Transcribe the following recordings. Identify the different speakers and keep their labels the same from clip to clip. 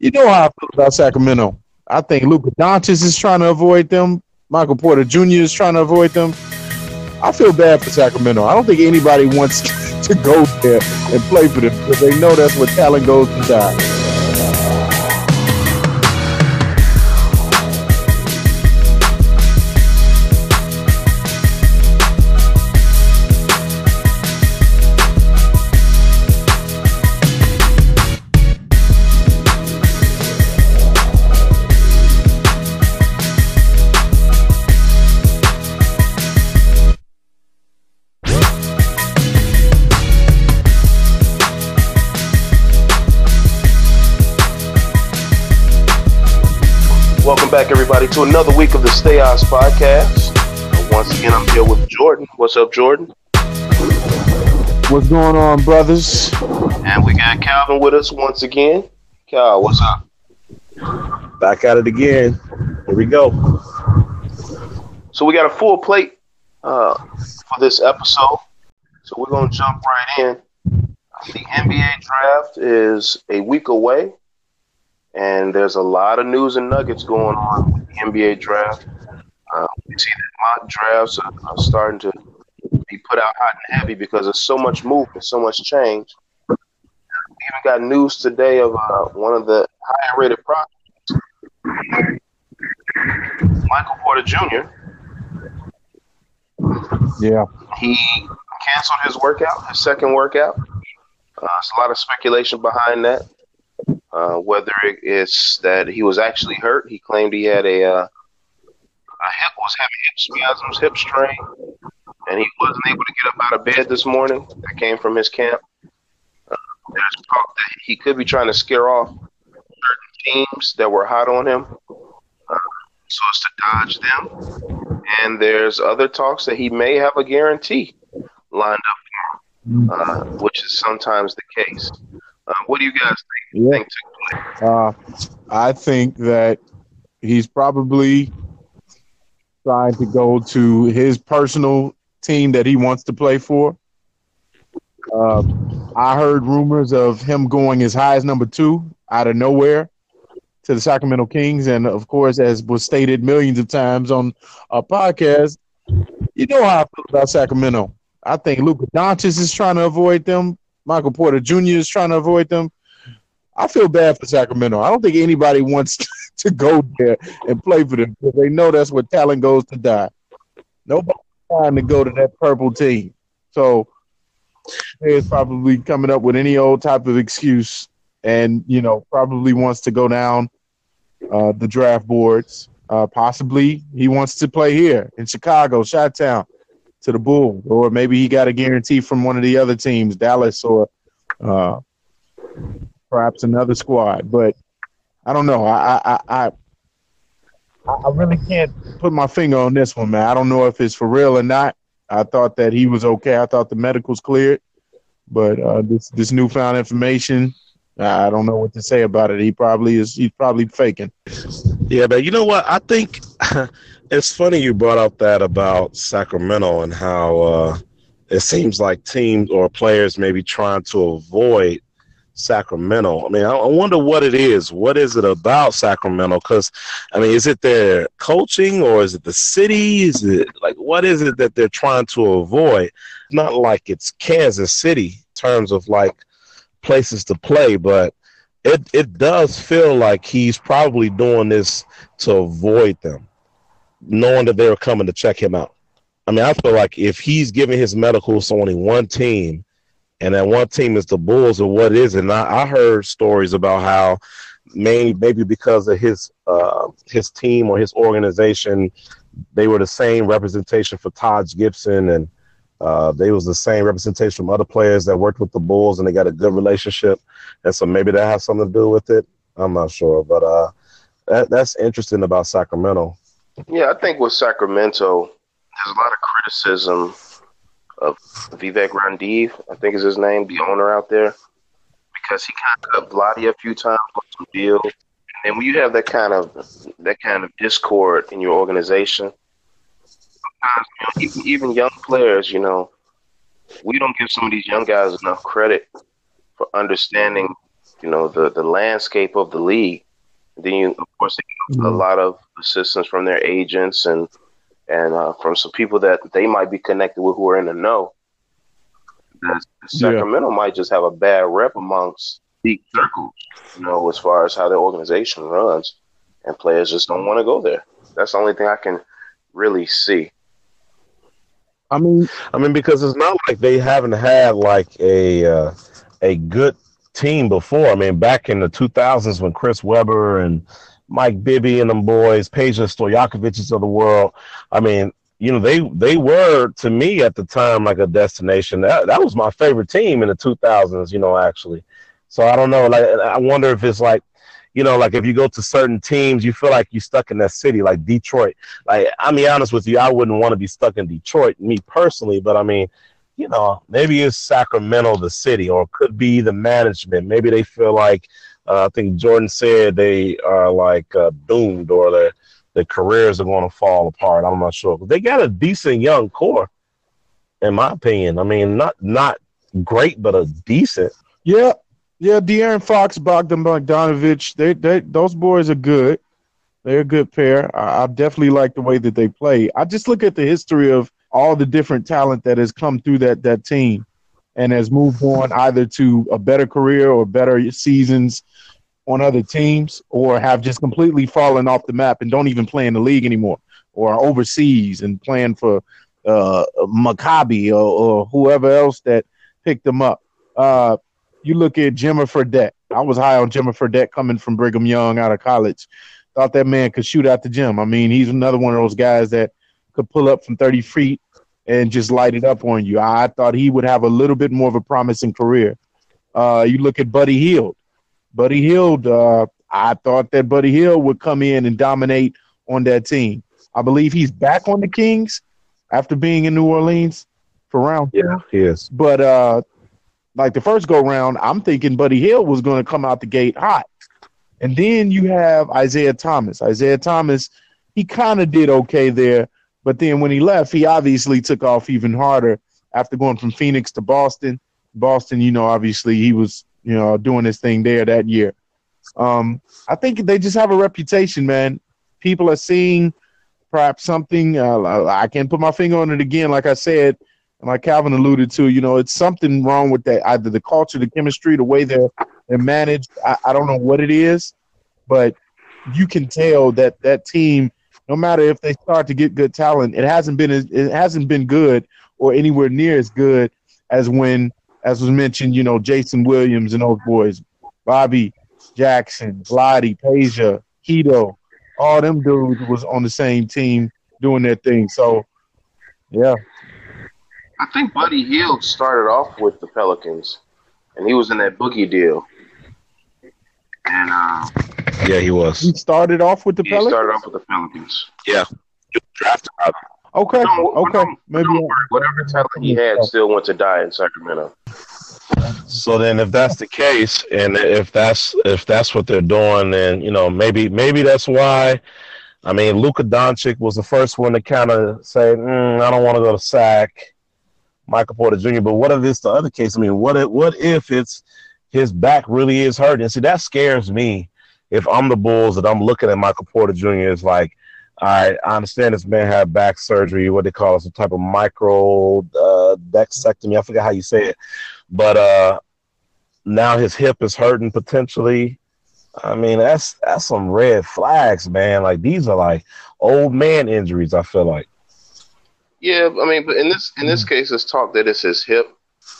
Speaker 1: You know how I feel about Sacramento. I think Luka Doncic is trying to avoid them. Michael Porter Jr. is trying to avoid them. I feel bad for Sacramento. I don't think anybody wants to go there and play for them because they know that's where talent goes to die.
Speaker 2: Back, everybody, to another week of the Stay Oz podcast. Once again, I'm here with Jordan. What's up, Jordan?
Speaker 1: What's going on, brothers?
Speaker 2: And we got Calvin with us once again. Cal, what's up?
Speaker 3: Back at it again. Here we go.
Speaker 2: So we got a full plate uh, for this episode. So we're gonna jump right in. The NBA draft is a week away and there's a lot of news and nuggets going on with the NBA draft. Uh, we see that mock drafts are, are, starting to be put out hot and heavy because there's so much movement, so much change. We even got news today of uh, one of the higher rated prospects, Michael Porter Jr.
Speaker 1: Yeah.
Speaker 2: He canceled his workout, his second workout. Uh, there's a lot of speculation behind that. Uh, whether it's that he was actually hurt, he claimed he had a, uh, a hip was having hip spasms, hip strain, and he wasn't able to get up out of bed this morning. That came from his camp. Uh, there's talk that he could be trying to scare off certain teams that were hot on him, uh, so as to dodge them. And there's other talks that he may have a guarantee lined up uh, which is sometimes the case. What do you guys think, yeah. think took
Speaker 1: place? Uh, I think that he's probably trying to go to his personal team that he wants to play for. Uh, I heard rumors of him going as high as number two out of nowhere to the Sacramento Kings, and of course, as was stated millions of times on a podcast, you know how I feel about Sacramento. I think Luka Doncic is trying to avoid them Michael Porter Jr. is trying to avoid them. I feel bad for Sacramento. I don't think anybody wants to go there and play for them because they know that's where talent goes to die. Nobody's trying to go to that purple team. So is probably coming up with any old type of excuse and, you know, probably wants to go down uh, the draft boards. Uh, possibly he wants to play here in Chicago, Chi Town to the Bulls, or maybe he got a guarantee from one of the other teams, Dallas or uh, perhaps another squad. But I don't know. I, I I I really can't put my finger on this one, man. I don't know if it's for real or not. I thought that he was okay. I thought the medicals cleared, but uh, this this newfound information, I don't know what to say about it. He probably is. He's probably faking.
Speaker 3: Yeah, but you know what? I think it's funny you brought up that about Sacramento and how uh, it seems like teams or players may be trying to avoid Sacramento. I mean, I, wonder what it is. What is it about Sacramento? Because, I mean, is it their coaching or is it the city? Is it like what is it that they're trying to avoid? Not like it's Kansas City in terms of like places to play, but it it does feel like he's probably doing this to avoid them knowing that they were coming to check him out. I mean, I feel like if he's giving his medicals to only one team, and that one team is the Bulls or what is it? And I, I heard stories about how maybe maybe because of his uh, his team or his organization, they were the same representation for Taj Gibson, and uh, they was the same representation from other players that worked with the Bulls, and they got a good relationship, and so maybe that has something to do with it. I'm not sure, but uh, that, that's interesting about Sacramento.
Speaker 2: Yeah, I think with Sacramento, there's a lot of criticism of Vivek Ranadivé, I think is his name, the owner out there, because he kind of Vlade a few times on some deals. And when you have that kind of that kind of discord in your organization, sometimes you know, even, even young players, you know, we don't give some of these young guys enough credit for understanding you know the the landscape of the league. Then you, of course, mm-hmm. a lot of assistance from their agents and and uh, from some people that they might be connected with who are in the know. Sacramento yeah. might just have a bad rep amongst deep circles, you know, as far as how their organization runs, and players just don't want to go there. That's the only thing I can really see.
Speaker 3: I mean, I mean, because it's not like they haven't had like a uh, a good team before. I mean, back in the 2000s when Chris Webber and Mike Bibby and them boys, Peja Stojakovic's of the world. I mean, you know, they they were to me at the time like a destination. That that was my favorite team in the 2000s. You know, actually. So I don't know. Like, I wonder if it's like you know, like if you go to certain teams, you feel like you're stuck in that city, like Detroit. Like, I'm be honest with you, I wouldn't want to be stuck in Detroit, me personally, but I mean, you know, maybe it's Sacramento, the city, or it could be the management. Maybe they feel like, uh, I think Jordan said they are like uh, doomed or their, their careers are going to fall apart. I'm not sure. But they got a decent young core, in my opinion. I mean, not not great, but a decent.
Speaker 1: Yeah, yeah, De'Aaron Fox, Bogdan Bogdanovich, they, they those boys are good. They're a good pair. I, I definitely like the way that they play. I just look at the history of all the different talent that has come through that that team and has moved on either to a better career or better seasons on other teams or have just completely fallen off the map and don't even play in the league anymore or overseas and playing for uh, Maccabi or, or, whoever else that picked them up. Uh, you look at Jimmer Fredette. I was high on Jimmer Fredette coming from Brigham Young out of college. Thought that man could shoot out the gym. I mean, he's another one of those guys that could pull up from 30 feet and just light it up on you. I thought he would have a little bit more of a promising career. Uh, you look at Buddy Hield. Buddy Hield, uh, I thought that Buddy Hield would come in and dominate on that team. I believe he's back on the Kings after being in New Orleans for round.
Speaker 3: Yeah, he is.
Speaker 1: But uh, like the first go round, I'm thinking Buddy Hield was going to come out the gate hot. And then you have Isaiah Thomas. Isaiah Thomas, he kind of did okay there, but then when he left, he obviously took off even harder after going from Phoenix to Boston. Boston, you know, obviously he was, you know, doing his thing there that year. Um, I think they just have a reputation, man. People are seeing perhaps something. Uh, I can't put my finger on it again. Like I said, like Calvin alluded to, you know, it's something wrong with that either the culture, the chemistry, the way they're they're managed. I, I don't know what it is, but you can tell that that team, no matter if they start to get good talent, it hasn't been it hasn't been good or anywhere near as good as when, as was mentioned, you know, Jason Williams and those boys, Bobby Jackson, Vlade, Peja, Hedo, all them dudes was on the same team doing their thing. So, yeah,
Speaker 2: I think Buddy Hield started off with the Pelicans, and he was in that boogie deal. And uh,
Speaker 3: yeah, he was.
Speaker 1: He started off with the
Speaker 2: he
Speaker 1: Pelicans.
Speaker 2: started off with the Pelicans.
Speaker 3: Yeah, drafted
Speaker 1: out. Okay, no, okay, maybe
Speaker 2: whatever talent he had still went to die in Sacramento.
Speaker 3: So then, if that's the case, and if that's if that's what they're doing, then you know maybe maybe that's why. I mean, Luka Doncic was the first one to kind of say, mm, "I don't want to go to Sac." Michael Porter Jr. But what if it's the other case? I mean, what if, what if it's his back really is hurting? And see, that scares me. If I'm the Bulls that I'm looking at Michael Porter Jr. is like, all right, I understand this man had back surgery, what they call it, some type of micro uh, discectomy. I forget how you say it, but uh, now his hip is hurting potentially. I mean, that's that's some red flags, man. Like these are like old man injuries. I feel like.
Speaker 2: Yeah, I mean, but in this in this mm. case, it's talk that it's his hip,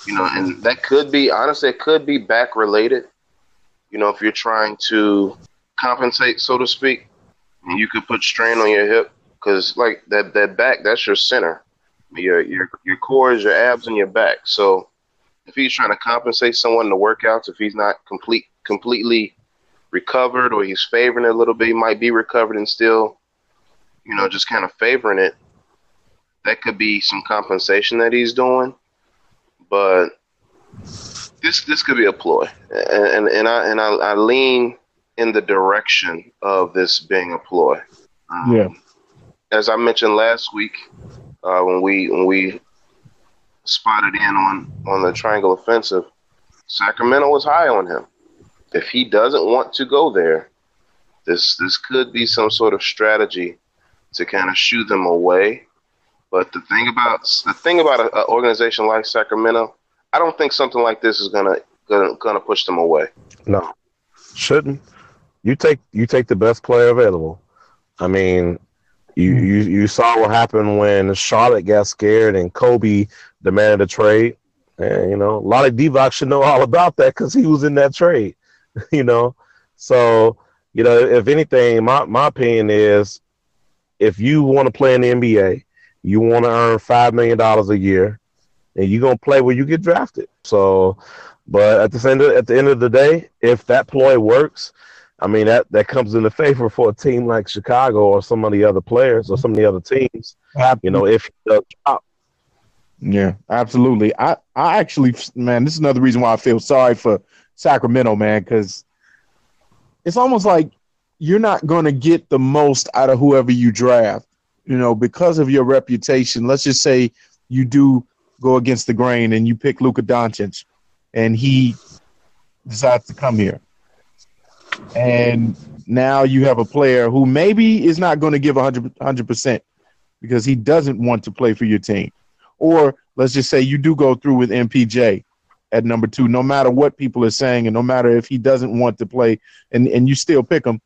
Speaker 2: you know, and that could be honestly, it could be back related. You know, if you're trying to compensate, so to speak, you could put strain on your hip because, like that that back, that's your center. Your your your core is your abs and your back. So if he's trying to compensate someone in the workouts, if he's not complete completely recovered or he's favoring it a little bit, he might be recovered and still, you know, just kind of favoring it that could be some compensation that he's doing, but this this could be a ploy, and and, I and I, I, lean in the direction of this being a ploy.
Speaker 1: Um, yeah,
Speaker 2: as I mentioned last week uh, when we when we spotted in on on the triangle offensive, Sacramento was high on him. if he doesn't want to go there, this this could be some sort of strategy to kind of shoo them away. But the thing about the thing about an organization like Sacramento, I don't think something like this is gonna gonna gonna push them away.
Speaker 3: No, shouldn't. You take you take the best player available. I mean, you hmm. you you saw what happened when Charlotte got scared and Kobe demanded a trade. And you know, a lot of Divac should know all about that because he was in that trade. you know, so you know, if anything, my my opinion is, if you want to play in the NBA, you want to earn five million dollars a year, and you're gonna play where you get drafted. So, but at the end of, at the end of the day, if that ploy works, I mean that that comes into favor for a team like Chicago or some of the other players or some of the other teams. You know, if he does drop.
Speaker 1: Yeah, absolutely. I I actually, man, this is another reason why I feel sorry for Sacramento, man, because it's almost like you're not going to get the most out of whoever you draft, you know, because of your reputation. Let's just say you do go against the grain and you pick Luka Doncic and he decides to come here. And now you have a player who maybe is not going to give 100 100% because he doesn't want to play for your team. Or let's just say you do go through with MPJ at number two, no matter what people are saying, and no matter if he doesn't want to play, and, and you still pick him,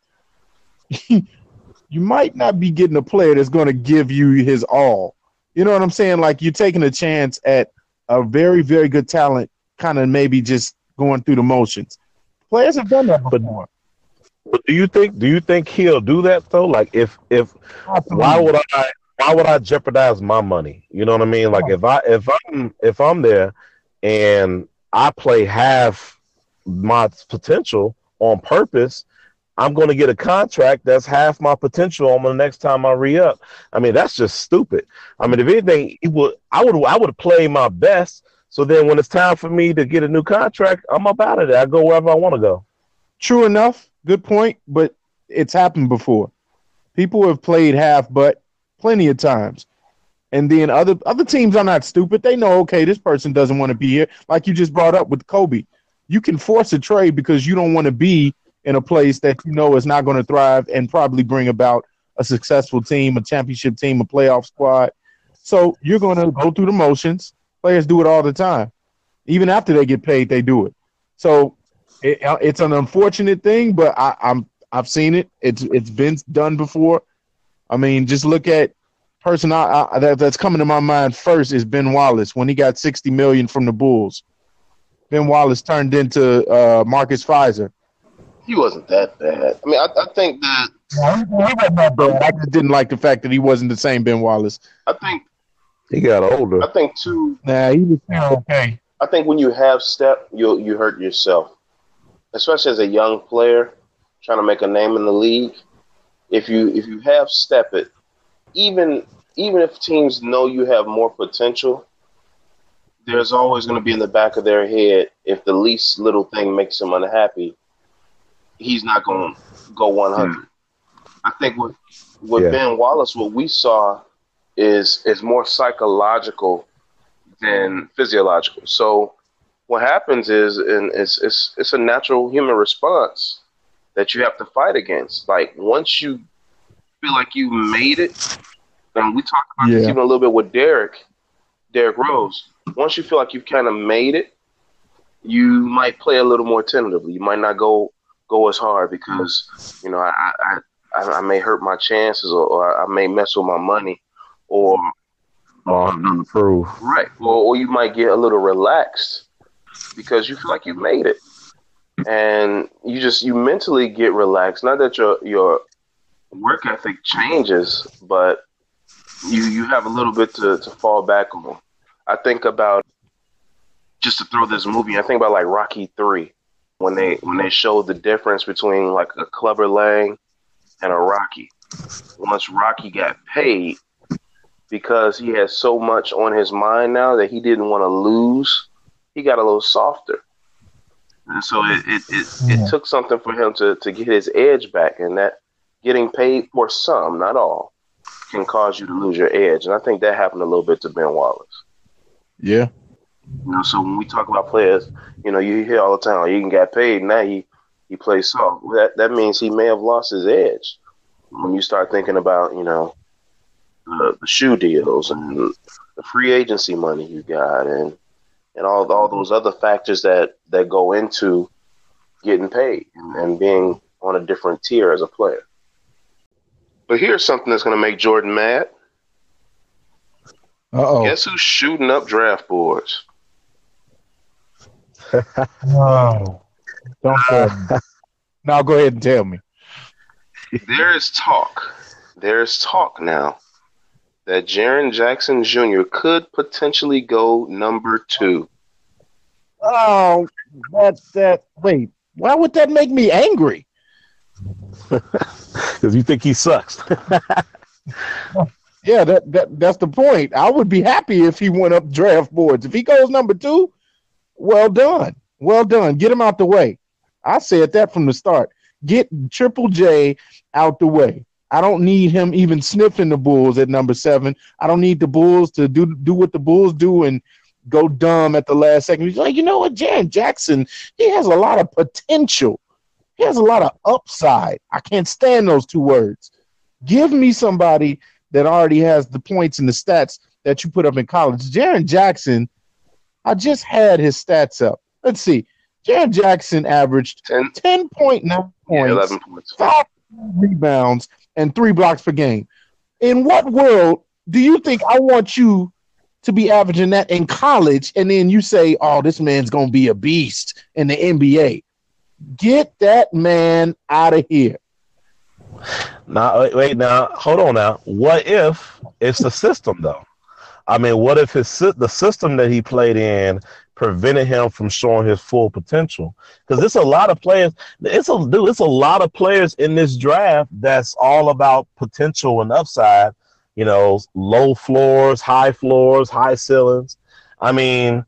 Speaker 1: you might not be getting a player that's going to give you his all. You know what I'm saying? Like you're taking a chance at a very, very good talent, kind of maybe just going through the motions. Players have done that before.
Speaker 3: But do you think do you think he'll do that though? Like if if why would I why would I jeopardize my money? You know what I mean? Like if I if I'm if I'm there and I play half my potential on purpose, I'm going to get a contract that's half my potential on the next time I re up. I mean, that's just stupid. I mean, if anything, it would I would I would play my best. So then, when it's time for me to get a new contract, I'm up out of there. I go wherever I want to go.
Speaker 1: True enough. Good point. But it's happened before. People have played half, but plenty of times. And then other other teams are not stupid. They know, okay, this person doesn't want to be here. Like you just brought up with Kobe. You can force a trade because you don't want to be in a place that you know is not going to thrive and probably bring about a successful team, a championship team, a playoff squad. So you're going to go through the motions. Players do it all the time. Even after they get paid, they do it. So it, it's an unfortunate thing, but I, I'm I've seen it. It's it's been done before. I mean, just look at person I, I, that, that's coming to my mind first is Ben Wallace when he got sixty million from the Bulls. Ben Wallace turned into uh, Marcus Fizer.
Speaker 2: He wasn't that bad. I mean, I, I think that.
Speaker 1: I just didn't like the fact that he wasn't the same Ben Wallace.
Speaker 2: I think
Speaker 3: he got older.
Speaker 2: I think too.
Speaker 1: Nah, he was okay.
Speaker 2: I think when you have step, you you hurt yourself, especially as a young player trying to make a name in the league. If you if you have step it, even even if teams know you have more potential, there's always going to be in the back of their head if the least little thing makes them unhappy, he's not going to go 100. Mm. I think with with yeah. Ben Wallace, what we saw is is more psychological than physiological. So what happens is, and it's it's it's a natural human response that you have to fight against. Like once you feel like you made it, and we talked about yeah. this even a little bit with Derrick, Derrick Rose. Once you feel like you've kind of made it, you might play a little more tentatively. You might not go go as hard because you know I I, I, may hurt my chances or, or, I may mess with my money or
Speaker 3: or I'm
Speaker 2: right or, or you might get a little relaxed because you feel like you made it and you just you mentally get relaxed. Not that your your work ethic changes, but you you have a little bit to, to fall back on. I think about just to throw this movie. I think about like Rocky Three when they when they showed the difference between like a Clubber Lang and a Rocky. Once Rocky got paid because he had so much on his mind now that he didn't want to lose, he got a little softer. And so it it, it, it took something for him to, to get his edge back and that getting paid for some, not all, can cause you to lose your edge. And I think that happened a little bit to Ben Wallace.
Speaker 1: Yeah.
Speaker 2: You know, so when we talk about players, you know, you hear all the time, oh, he can get paid. Now he he plays soft. That that means he may have lost his edge when you start thinking about you know the, the shoe deals and the free agency money you got and and all all those other factors that that go into getting paid and, and being on a different tier as a player. But here's something that's going to make Jordan mad.
Speaker 1: Uh-oh.
Speaker 2: Guess who's shooting up draft boards?
Speaker 1: Oh, don't ah. tell me. Now go ahead and tell me.
Speaker 2: There is talk. There is talk now that Jaren Jackson Jr. could potentially go number two.
Speaker 1: Oh, that that. Wait, why would that make me angry?
Speaker 3: Because you think he sucks.
Speaker 1: Yeah, that, that that's the point. I would be happy if he went up draft boards. If he goes number two, well done. Well done. Get him out the way. I said that from the start. Get Triple J out the way. I don't need him even sniffing the Bulls at number seven. I don't need the Bulls to do do what the Bulls do and go dumb at the last second. He's like, you know what, Jan Jackson, he has a lot of potential. He has a lot of upside. I can't stand those two words. Give me somebody that already has the points and the stats that you put up in college. Jaren Jackson, I just had his stats up. Let's see. Jaren Jackson averaged
Speaker 2: 10,
Speaker 1: 10.9
Speaker 2: yeah,
Speaker 1: points,
Speaker 2: 11 points.
Speaker 1: five rebounds, and three blocks per game. In what world do you think I want you to be averaging that in college and then you say, oh, this man's going to be a beast in the NBA? Get that man out of here.
Speaker 3: Now, wait, wait, now, hold on now. What if it's the system, though? I mean, what if his the system that he played in prevented him from showing his full potential? Because it's a lot of players. It's a dude. It's a lot of players in this draft that's all about potential and upside. You know, low floors, high floors, high ceilings. I mean,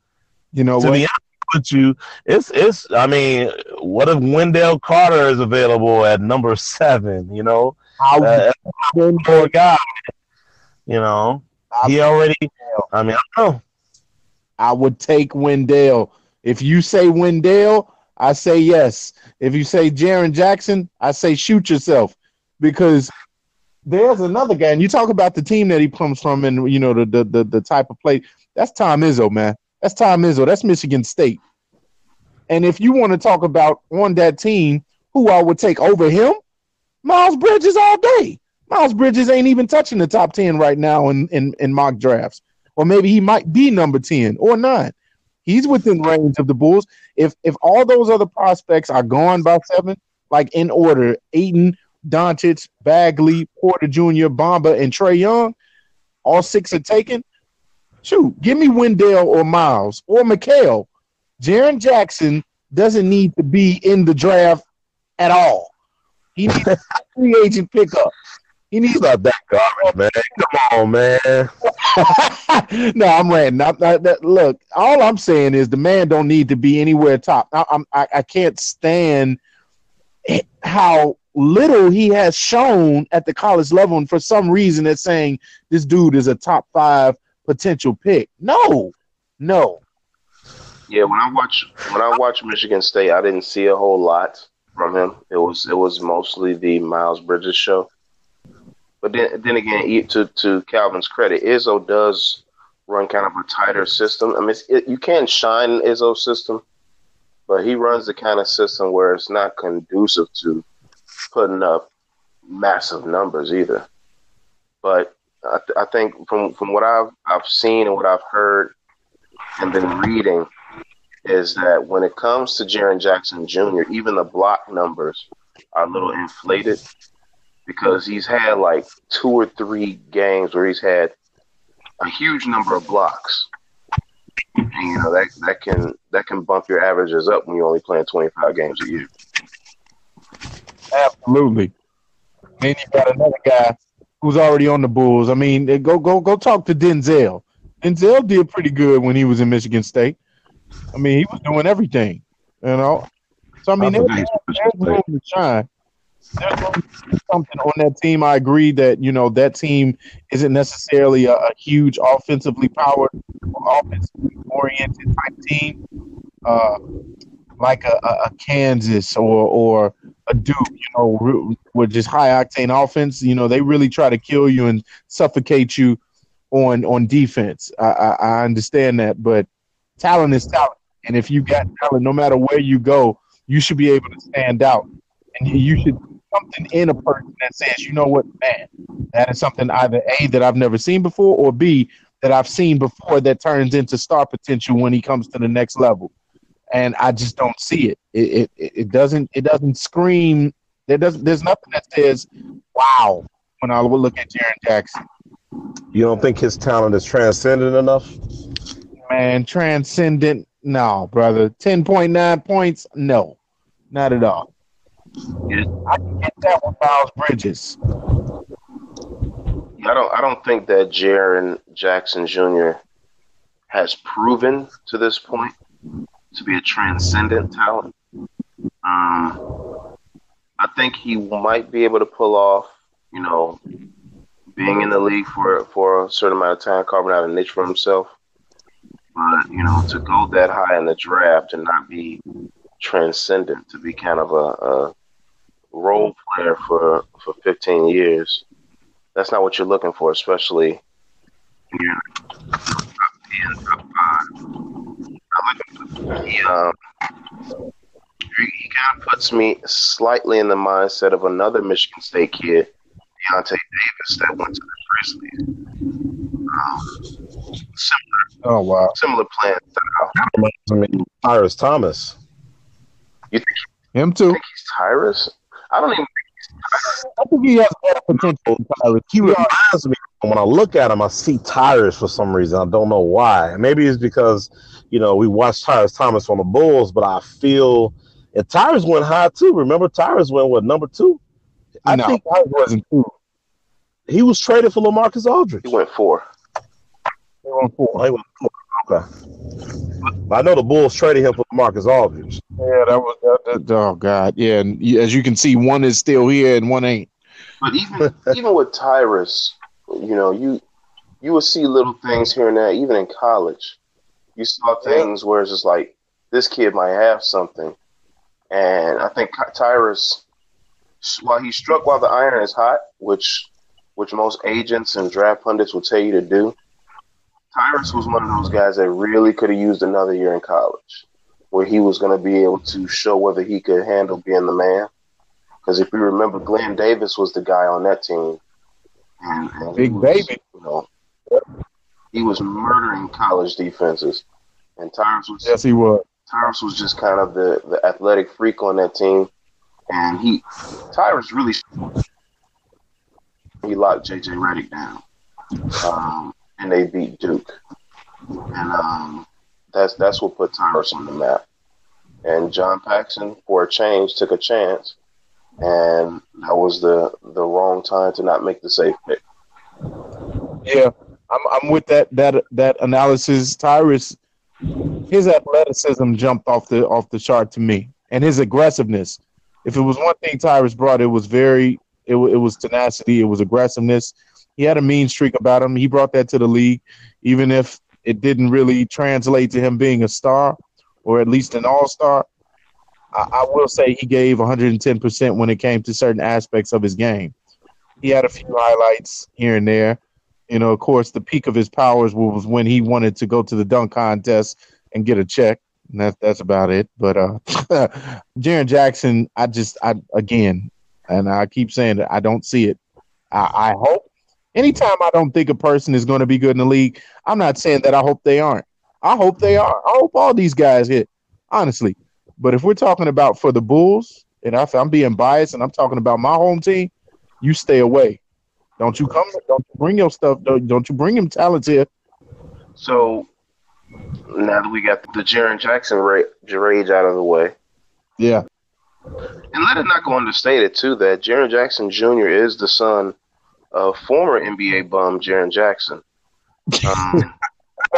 Speaker 1: You know
Speaker 3: to
Speaker 1: what?
Speaker 3: be honest with you, it's it's. I mean, what if Wendell Carter is available at number seven? You know,
Speaker 1: I
Speaker 3: uh, poor guy. You know, he already. I mean, I know.
Speaker 1: I would take Wendell. If you say Wendell, I say yes. If you say Jaren Jackson, I say shoot yourself. Because there's another guy, and you talk about the team that he comes from and you know the the the, the type of play. That's Tom Izzo, man. That's Tom Izzo. That's Michigan State. And if you want to talk about on that team who I would take over him, Miles Bridges all day. Miles Bridges ain't even touching the top 10 right now in, in, in mock drafts. Or maybe he might be number 10 or 9. He's within range of the Bulls. If if all those other prospects are gone by seven, like in order, Ayton, Doncic, Bagley, Porter Jr., Bamba, and Trae Young, all six are taken. Shoot, give me Wendell or Miles or McHale. Jaren Jackson doesn't need to be in the draft at all. He needs a free agent pickup. He needs
Speaker 3: He's not that garbage, man. Come on, man.
Speaker 1: no, I'm ranting. I, I, that, look, all I'm saying is the man don't need to be anywhere top. I, I'm, I, I can't stand how little he has shown at the college level, and for some reason, it's saying this dude is a top five potential pick. No, no.
Speaker 2: Yeah, when I watch when I watch Michigan State, I didn't see a whole lot from him. It was it was mostly the Miles Bridges show. But then then again, to to Calvin's credit, Izzo does run kind of a tighter system. I mean, it, you can't shine Izzo's system, but he runs the kind of system where it's not conducive to putting up massive numbers either. But I, th- I think from from what I've I've seen and what I've heard and been reading is that when it comes to Jaren Jackson Jr., even the block numbers are a little inflated because he's had like two or three games where he's had a huge number of blocks. And, you know that that can that can bump your averages up when you're only playing 25 games a year.
Speaker 1: Absolutely. Then you got another guy who's already on the Bulls. I mean, go go go talk to Denzel. Denzel did pretty good when he was in Michigan State. I mean, he was doing everything, you know. So I mean, there's, there's room to shine. Something on that team. I agree that you know that team isn't necessarily a, a huge offensively powered, offensively oriented type team. Uh, like a, a Kansas or or a Duke, you know, with just high octane offense. You know, they really try to kill you and suffocate you on on defense. I, I, I understand that, but talent is talent, and if you got talent, no matter where you go, you should be able to stand out, and you should something in a person that says, you know what, man, that is something either a that I've never seen before, or b that I've seen before that turns into star potential when he comes to the next level and I just don't see it. It it, it doesn't it doesn't scream. There doesn't there's nothing that says wow when I look at Jaren Jackson.
Speaker 3: You don't think his talent is transcendent enough?
Speaker 1: Man, transcendent? No, brother. Ten point nine points? No, not at all. I can get that with Miles Bridges.
Speaker 2: I don't. I don't think that Jaren Jackson Jr. has proven to this point to be a transcendent talent. Um, I think he might be able to pull off, you know, being in the league for for a certain amount of time, carving out a niche for himself. But you know, to go that high in the draft and not be transcendent, to be kind of a, a role player for for 15 years, that's not what you're looking for, especially in top five he um he kind of puts me slightly in the mindset of another Michigan State kid, Deyonta Davis, that went to the Grizzlies. Um, similar.
Speaker 1: Oh wow.
Speaker 2: Similar plan style.
Speaker 3: I mean, Tyrus Thomas.
Speaker 2: You think
Speaker 1: him too?
Speaker 2: Think he's Tyrus? I don't even
Speaker 1: I think he has better potential Tyrus.
Speaker 3: He reminds me when I look at him, I see Tyrus for some reason. I don't know why. Maybe it's because you know we watched Tyrus Thomas on the Bulls, but I feel and Tyrus went high too. Remember, Tyrus went what number two?
Speaker 1: I no, think Tyrus wasn't two.
Speaker 3: He was traded for LaMarcus Aldridge.
Speaker 2: He went four.
Speaker 1: He went four.
Speaker 3: He went four. Okay. I know the Bulls traded him for Marcus Aldridge.
Speaker 1: Yeah, that was that, that, oh god, yeah. And as you can see, one is still here and one ain't.
Speaker 2: But even even with Tyrus, you know, you you would see little things here and there. Even in college, you saw things where it's just like this kid might have something, and I think Tyrus, while he struck while the iron is hot, which which most agents and draft pundits will tell you to do, Tyrus was one of those guys that really could have used another year in college, where he was going to be able to show whether he could handle being the man. Because if you remember, Glen Davis was the guy on that team,
Speaker 1: and, and big was, baby, you know,
Speaker 2: he was murdering college defenses, and Tyrus was
Speaker 1: yes, he was.
Speaker 2: Tyrus was just kind of the the athletic freak on that team, and he Tyrus really he locked JJ Redick down. Um, and they beat Duke. And um, that's that's what put Tyrus on the map. And John Paxson, for a change, took a chance, and that was the the wrong time to not make the safe pick.
Speaker 1: Yeah, I'm I'm with that that that analysis. Tyrus, his athleticism jumped off the off the chart to me, and his aggressiveness. If it was one thing Tyrus brought, it was very it, it was tenacity, it was aggressiveness, he had a mean streak about him. He brought that to the league, even if it didn't really translate to him being a star or at least an all star. I, I will say he gave 110% when it came to certain aspects of his game. He had a few highlights here and there. You know, of course, the peak of his powers was when he wanted to go to the dunk contest and get a check. And that's that's about it. But uh Jaren Jackson, I just I again, and I keep saying that I don't see it. I, I hope anytime I don't think a person is going to be good in the league, I'm not saying that I hope they aren't. I hope they are. I hope all these guys hit, honestly. But if we're talking about for the Bulls, and if I'm being biased and I'm talking about my home team, you stay away. Don't you come? Don't you bring your stuff? Don't, don't you bring him talents here?
Speaker 2: So now that we got the Jaren Jackson rage out of the way,
Speaker 1: yeah,
Speaker 2: and let it not go understated too that Jaren Jackson Jr. is the son uh, former NBA bum Jaren Jackson. Um,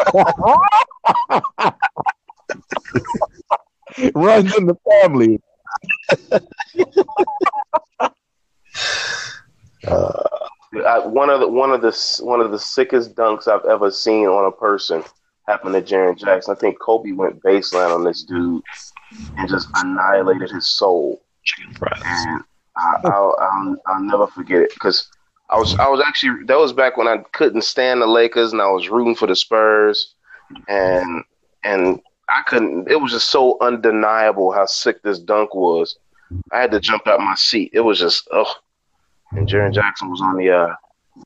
Speaker 1: Runs in the family.
Speaker 2: uh, I, one of the one of the one of the sickest dunks I've ever seen on a person happened to Jaren Jackson. I think Kobe went baseline on this dude, and just annihilated his soul. And I, I'll, I'll, I'll never forget it because I was I was actually that was back when I couldn't stand the Lakers and I was rooting for the Spurs and and I couldn't it was just so undeniable how sick this dunk was. I had to jump out my seat. It was just oh and Jaren Jackson was on the uh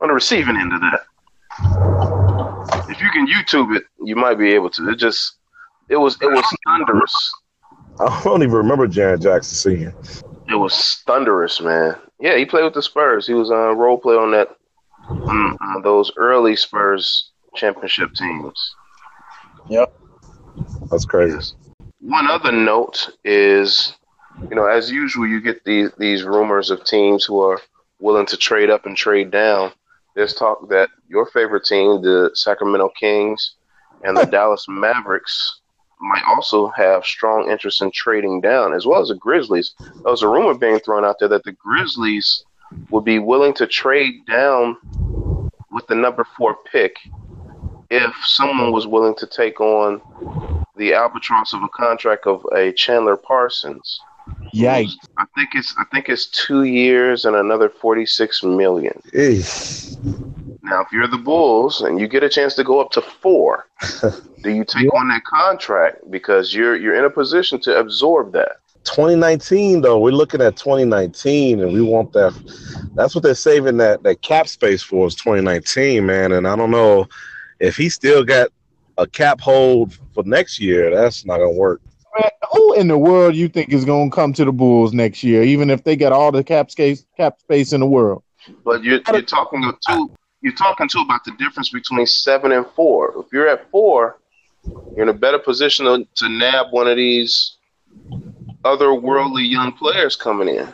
Speaker 2: on the receiving end of that. If you can YouTube it, you might be able to. It just it was it was thunderous.
Speaker 3: I don't even remember Jaren Jackson seeing.
Speaker 2: It was thunderous, man. Yeah, he played with the Spurs. He was a role play on that on those early Spurs championship teams.
Speaker 1: Yep.
Speaker 3: That's crazy.
Speaker 2: One other note is, you know, as usual, you get these these rumors of teams who are willing to trade up and trade down. There's talk that your favorite team, the Sacramento Kings, and the Dallas Mavericks, might also have strong interest in trading down, as well as the Grizzlies. There was a rumor being thrown out there that the Grizzlies would be willing to trade down with the number four pick if someone was willing to take on the albatross of a contract of a Chandler Parsons.
Speaker 1: Yikes.
Speaker 2: I think it's I think it's two years and another forty six million.
Speaker 3: Eesh.
Speaker 2: Now, if you're the Bulls and you get a chance to go up to four, do you take on that contract because you're you're in a position to absorb that?
Speaker 3: 2019 though, we're looking at 2019, and we want that. That's what they're saving that that cap space for is 2019, man. And I don't know if he still got a cap hold for next year. That's not gonna work.
Speaker 1: Man, who in the world you think is going to come to the Bulls next year, even if they got all the cap space cap space in the world?
Speaker 2: But you're, you're talking to you're talking to about the difference between seven and four. If you're at four, you're in a better position to, to nab one of these otherworldly young players coming in.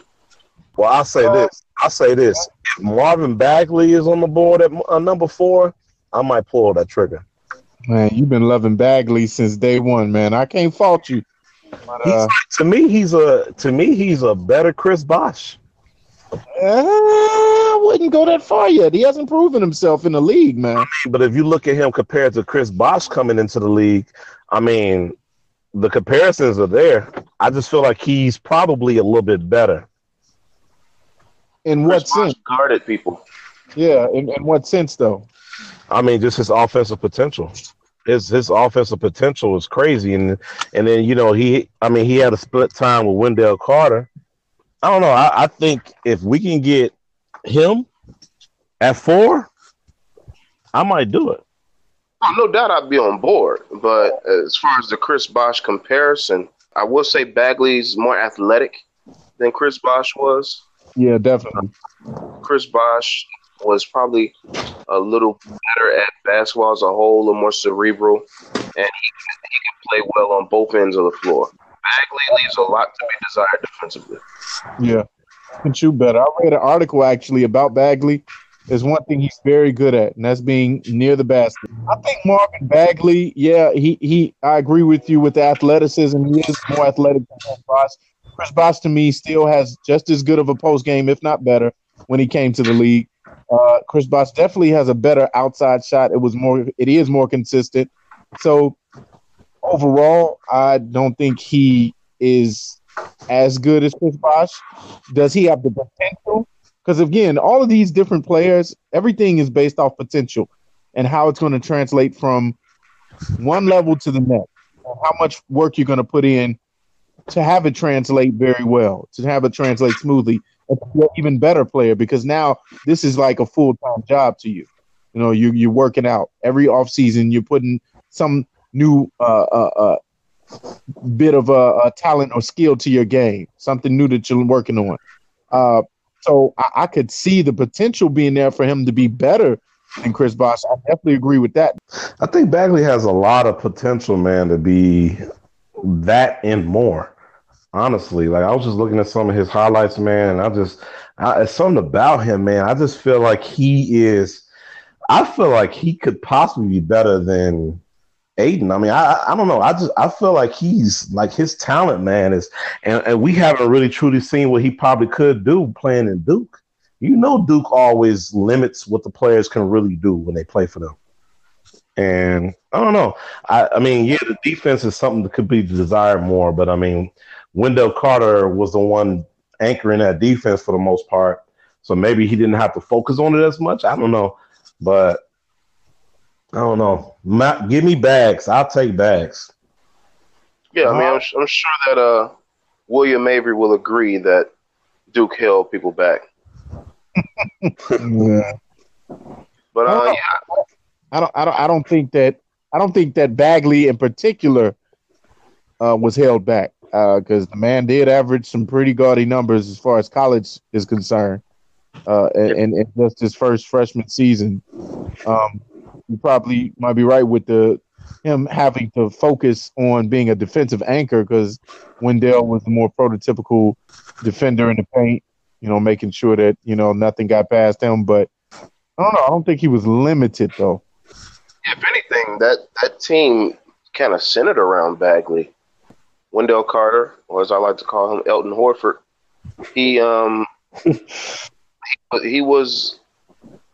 Speaker 3: Well, I'll say this. I'll say this. If Marvin Bagley is on the board at uh, number four, I might pull that trigger.
Speaker 1: Man, you've been loving Bagley since day one, man. I can't fault you. But,
Speaker 3: He's,
Speaker 1: uh,
Speaker 3: to me, he's a to me he's a better Chris Bosh.
Speaker 1: Uh, I wouldn't go that far yet. He hasn't proven himself in the league, man.
Speaker 3: But if you look at him compared to Chris Bosh coming into the league, I mean, the comparisons are there. I just feel like he's probably a little bit better.
Speaker 1: In
Speaker 2: Chris
Speaker 1: what sense?
Speaker 2: Bosh guarded people.
Speaker 1: Yeah, in, in what sense though?
Speaker 3: I mean, just his offensive potential. His his offensive potential is crazy, and and then you know he, I mean, he had a split time with Wendell Carter. I don't know. I, I think if we can get him at four, I might do it.
Speaker 2: Oh, no doubt I'd be on board. But as far as the Chris Bosh comparison, I will say Bagley's more athletic than Chris Bosh was.
Speaker 1: Yeah, definitely.
Speaker 2: Chris Bosh was probably a little better at basketball as a whole, a more cerebral, and he, he can play well on both ends of the floor. Bagley leaves a lot to be desired defensively.
Speaker 1: Yeah, can shoot better. I read an article actually about Bagley. There's one thing he's very good at, and that's being near the basket. I think Marvin Bagley, yeah, he he. I agree with you with the athleticism. He is more athletic than Chris Bosh. Chris Bosh to me still has just as good of a post game, if not better, when he came to the league. Uh, Chris Bosh definitely has a better outside shot. It was more. It is more consistent. So overall, I don't think he is as good as Chris Bosh. Does he have the potential? Because again, all of these different players, everything is based off potential and how it's going to translate from one level to the next. How much work you're going to put in to have it translate very well, to have it translate smoothly, even better player. Because now this is like a full time job to you. You know, you you're working out every off season. You're putting some new uh, uh, uh, bit of a, talent or skill to your game, something new that you're working on. Uh, so I, I could see the potential being there for him to be better than Chris Bosh. I definitely agree with that.
Speaker 3: I think Bagley has a lot of potential, man, to be that and more. Honestly, like I was just looking at some of his highlights, man, and I just, I, it's something about him, man. I just feel like he is. I feel like he could possibly be better than Ayton. I mean, I I don't know. I just I feel like he's like his talent, man, is and, and we haven't really truly seen what he probably could do playing in Duke. You know, Duke always limits what the players can really do when they play for them. And I don't know. I, I mean, yeah, the defense is something that could be desired more, but I mean, Wendell Carter was the one anchoring that defense for the most part. So maybe he didn't have to focus on it as much. I don't know. But I don't know. Ma- give me bags. I'll take bags.
Speaker 2: Yeah, I mean, I'm, I'm sure that uh, William Avery will agree that Duke held people back.
Speaker 1: yeah.
Speaker 2: But uh, yeah,
Speaker 1: I don't, I don't, I don't think that, I don't think that Bagley in particular uh, was held back because uh, the man did average some pretty gaudy numbers as far as college is concerned, uh, and, and, just his first freshman season. Um, you probably might be right with the him having to focus on being a defensive anchor because Wendell was the more prototypical defender in the paint, you know, making sure that you know nothing got past him. But I don't know. I don't think he was limited though.
Speaker 2: If anything, that that team kind of centered around Bagley, Wendell Carter, or as I like to call him, Elton Horford. He um he, he was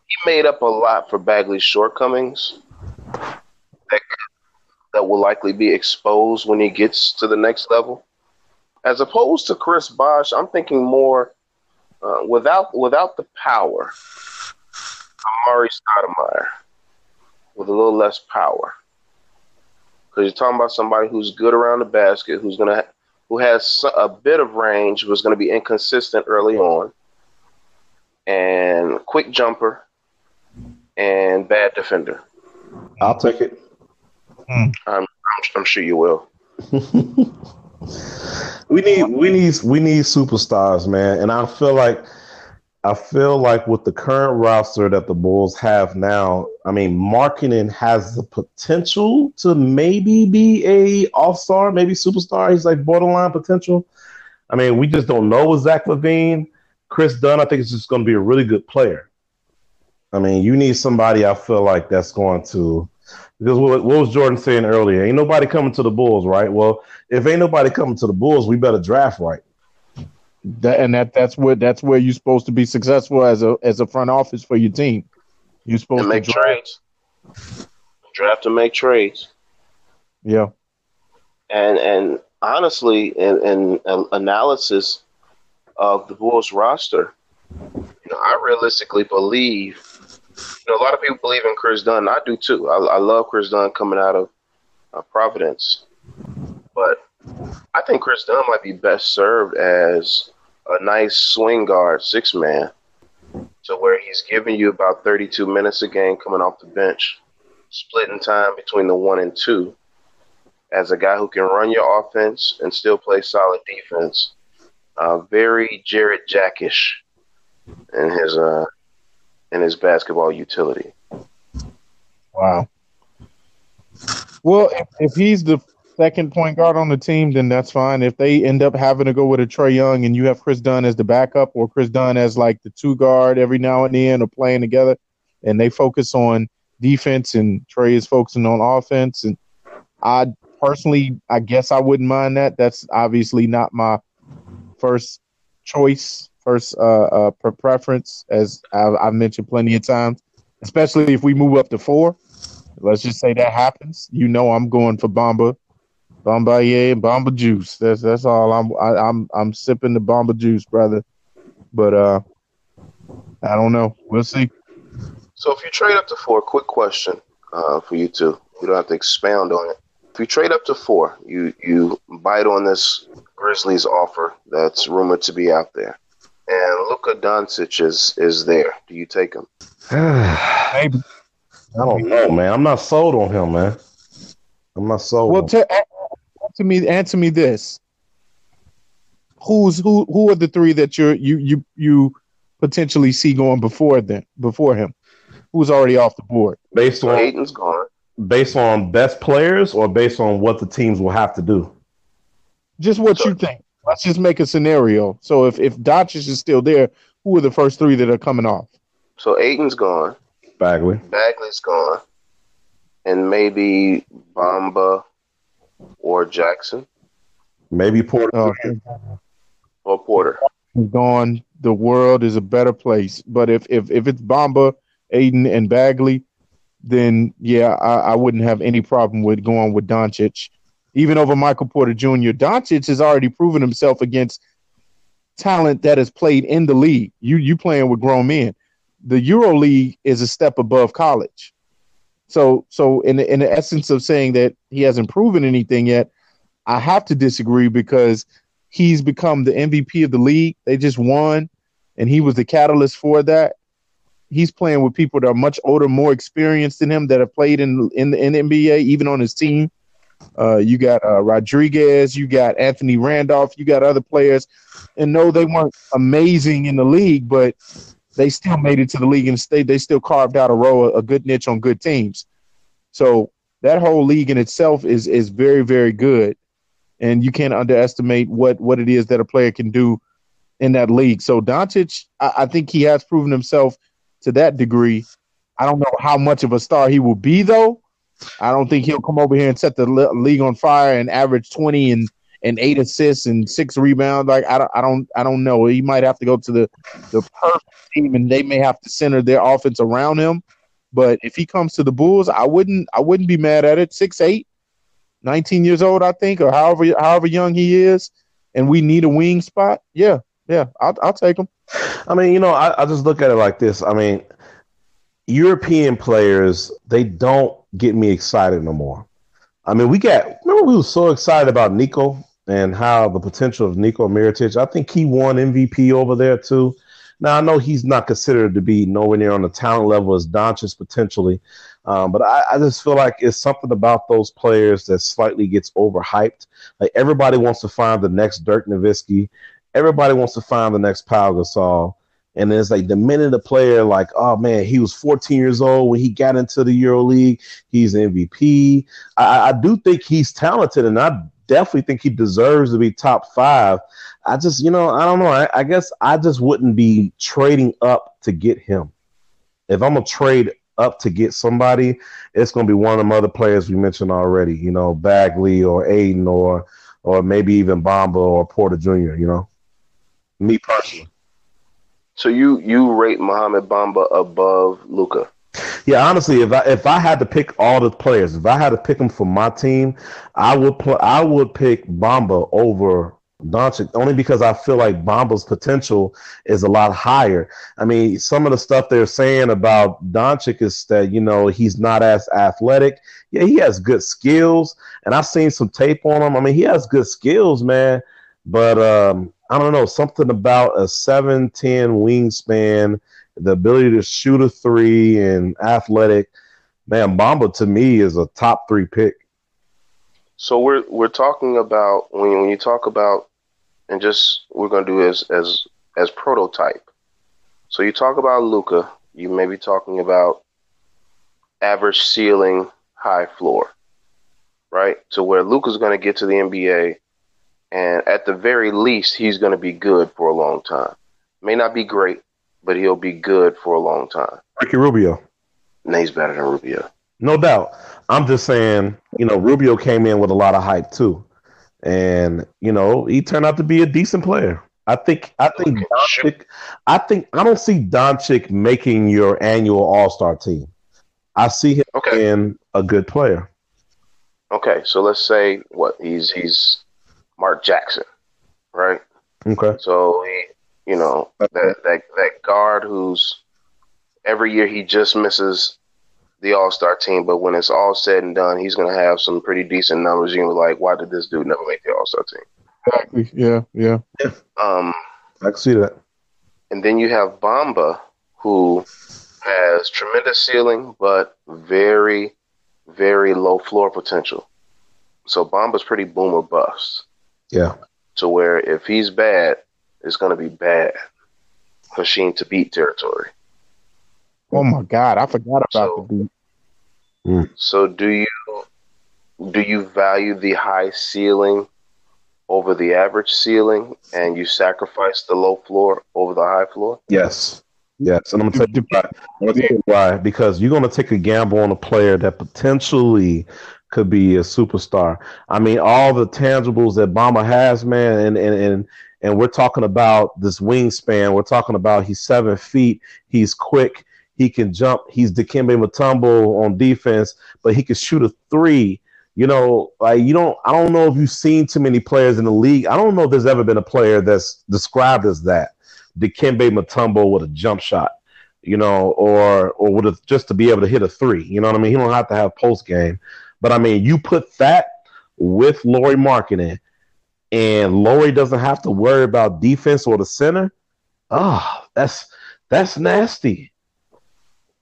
Speaker 2: he made up a lot for Bagley's shortcomings that that will likely be exposed when he gets to the next level. As opposed to Chris Bosh, I'm thinking more uh, without without the power. Amar'e Stoudemire with a little less power. Because you're talking about somebody who's good around the basket, who's gonna, who has a bit of range, was going to be inconsistent early on, and quick jumper, and bad defender.
Speaker 3: I'll take it.
Speaker 2: Hmm. I'm, I'm, I'm sure you will.
Speaker 3: we need we need we need superstars, man, and I feel like I feel like with the current roster that the Bulls have now, I mean, Markkanen has the potential to maybe be a All Star, maybe superstar. He's like borderline potential. I mean, we just don't know with Zach LaVine. Kris Dunn, I think, is just going to be a really good player. I mean, you need somebody I feel like that's going to because what, what, was Jordan saying earlier? Ain't nobody coming to the Bulls, right? Well, if ain't nobody coming to the Bulls, we better draft right.
Speaker 1: That, and that that's where that's where you're supposed to be successful as a as a front office for your team. You're supposed
Speaker 2: to make
Speaker 1: to
Speaker 2: trades, draft and make trades.
Speaker 1: Yeah,
Speaker 2: and and honestly, in, in analysis of the Bulls roster, you know, I realistically believe. You know, a lot of people believe in Kris Dunn. I do too. I, I love Kris Dunn coming out of uh, Providence, but I think Kris Dunn might be best served as a nice swing guard, six man, to where he's giving you about 32 minutes a game coming off the bench, splitting time between the one and two, as a guy who can run your offense and still play solid defense. Uh, very Jared Jackish in his uh in his basketball utility.
Speaker 1: Wow. Well, if he's the second point guard on the team, then that's fine. If they end up having to go with a Trae Young and you have Kris Dunn as the backup or Kris Dunn as like the two guard every now and then or playing together, and they focus on defense and Trae is focusing on offense, and I personally, I guess I wouldn't mind that. That's obviously not my first choice, first uh, uh preference, as I've, I've mentioned plenty of times. Especially if we move up to four, let's just say that happens. You know, I'm going for Bamba Bombay and Bamba juice. That's that's all. I'm i am I'm sipping the Bamba juice, brother. But uh, I don't know. We'll see.
Speaker 2: So if you trade up to four, quick question uh, for you two. You don't have to expound on it. If you trade up to four, you you bite on this Grizzlies offer that's rumored to be out there, and Luka Doncic is is there. Do you take him?
Speaker 3: Maybe. I don't know, man. I'm not sold on him, man. I'm not sold.
Speaker 1: Well, t- answer me answer me this. Who's who who are the three that you're you you you potentially see going before them before him? Who's already off the board?
Speaker 3: Based on
Speaker 2: Ayton's gone.
Speaker 3: Based on best players or based on what the teams will have to do?
Speaker 1: Just what so, you think. Let's just make a scenario. So if if Doncic is still there, who are the first three that are coming off?
Speaker 2: So Ayton's gone.
Speaker 3: Bagley.
Speaker 2: Bagley's gone. And maybe Bamba or Jackson.
Speaker 3: Maybe Porter. Oh,
Speaker 2: or Porter.
Speaker 1: Gone. The world is a better place. But if if if it's Bamba, Ayton, and Bagley, then yeah, I, I wouldn't have any problem with going with Doncic, even over Michael Porter Jr. Doncic has already proven himself against talent that has played in the league. You you playing with grown men. The Euro League is a step above college. So so in the, in the essence of saying that he hasn't proven anything yet, I have to disagree because he's become the MVP of the league. They just won, and he was the catalyst for that. He's playing with people that are much older, more experienced than him that have played in in the, in the NBA, even on his team. Uh, you got uh, Rodriguez, you got Anthony Randolph, you got other players, and no, they weren't amazing in the league, but they still made it to the league and state they still carved out a row, a good niche on good teams. So that whole league in itself is is very very good, and you can't underestimate what what it is that a player can do in that league. So Doncic, I, I think he has proven himself to that degree. I don't know how much of a star he will be though. I don't think he'll come over here and set the league on fire and average twenty and and eight assists and six rebounds. Like I don't, I don't, I don't know. He might have to go to the the perfect team, and they may have to center their offense around him. But if he comes to the Bulls, I wouldn't, I wouldn't be mad at it. Six eight, 19 years old, I think, or however however young he is, and we need a wing spot. Yeah, yeah, I'll, I'll take him.
Speaker 3: I mean, you know, I, I just look at it like this. I mean, European players, they don't get me excited no more. I mean, we got remember we were so excited about Nico and how the potential of Nico Mirotic. I think he won MVP over there too. Now I know he's not considered to be nowhere near on the talent level as Doncic potentially, um, but I, I, just feel like it's something about those players that slightly gets overhyped. Like everybody wants to find the next Dirk Nowitzki, everybody wants to find the next Pau Gasol. And it's like the minute a player like, oh man, he was 14 years old when he got into the Euro League. He's MVP. I, I do think he's talented, and I definitely think he deserves to be top five. I just, you know, I don't know. I, I guess I just wouldn't be trading up to get him. If I'm gonna trade up to get somebody, it's gonna be one of the other players we mentioned already. You know, Bagley or Ayton or or maybe even Bamba or Porter Jr. You know, me personally.
Speaker 2: So you you rate Mohamed Bamba above Luka?
Speaker 3: Yeah, honestly, if I if I had to pick all the players, if I had to pick them for my team, I would I would pick Bamba over Doncic only because I feel like Bamba's potential is a lot higher. I mean, some of the stuff they're saying about Doncic is that you know he's not as athletic. Yeah, he has good skills, and I've seen some tape on him. I mean, he has good skills, man. But um, I don't know, something about a 7'10 wingspan, the ability to shoot a three and athletic. Man, Bamba to me is a top three pick.
Speaker 2: So we're we're talking about when when you talk about and just we're gonna do as as as prototype. So you talk about Luka, you may be talking about average ceiling, high floor, right? To where Luka's gonna get to the NBA and at the very least, he's going to be good for a long time. May not be great, but he'll be good for a long time.
Speaker 3: Ricky Rubio.
Speaker 2: And he's better than Rubio.
Speaker 3: No doubt. I'm just saying, you know, Rubio came in with a lot of hype too. And, you know, he turned out to be a decent player. I think I think Doncic, I think I don't see Doncic making your annual All Star team. I see him okay. being a good player.
Speaker 2: Okay, so let's say what he's he's Mark Jackson, right?
Speaker 3: Okay.
Speaker 2: So he, you know, that that that guard who's every year he just misses the All Star team, but when it's all said and done, he's gonna have some pretty decent numbers. You're gonna be like, why did this dude never make the All Star team?
Speaker 1: Exactly. Yeah. Yeah.
Speaker 2: Yeah. Um,
Speaker 3: I can see that.
Speaker 2: And then you have Bamba, who has tremendous ceiling, but very, very low floor potential. So Bamba's pretty boom or bust.
Speaker 3: Yeah.
Speaker 2: To where if he's bad, it's going to be bad. Hasheem Thabeet territory.
Speaker 1: Oh my God, I forgot about so, Thabeet.
Speaker 2: Mm. So do you do you value the high ceiling over the average ceiling, and you sacrifice the low floor over the high floor?
Speaker 3: Yes. Yes, and I'm gonna tell you why. I'm gonna tell you why. Because you're gonna take a gamble on a player that potentially could be a superstar. I mean, all the tangibles that Bamba has, man, and and and and we're talking about this wingspan. We're talking about he's seven feet. He's quick. He can jump. He's Dikembe Mutombo on defense, but he can shoot a three. You know, like you don't. I don't know if you've seen too many players in the league. I don't know if there's ever been a player that's described as that. Dikembe Mutombo with a jump shot, you know, or or with a, just to be able to hit a three. You know what I mean? He don't have to have post game, but I mean, you put that with Lauri Markkanen, and Lauri doesn't have to worry about defense or the center. Ah, oh, that's that's nasty.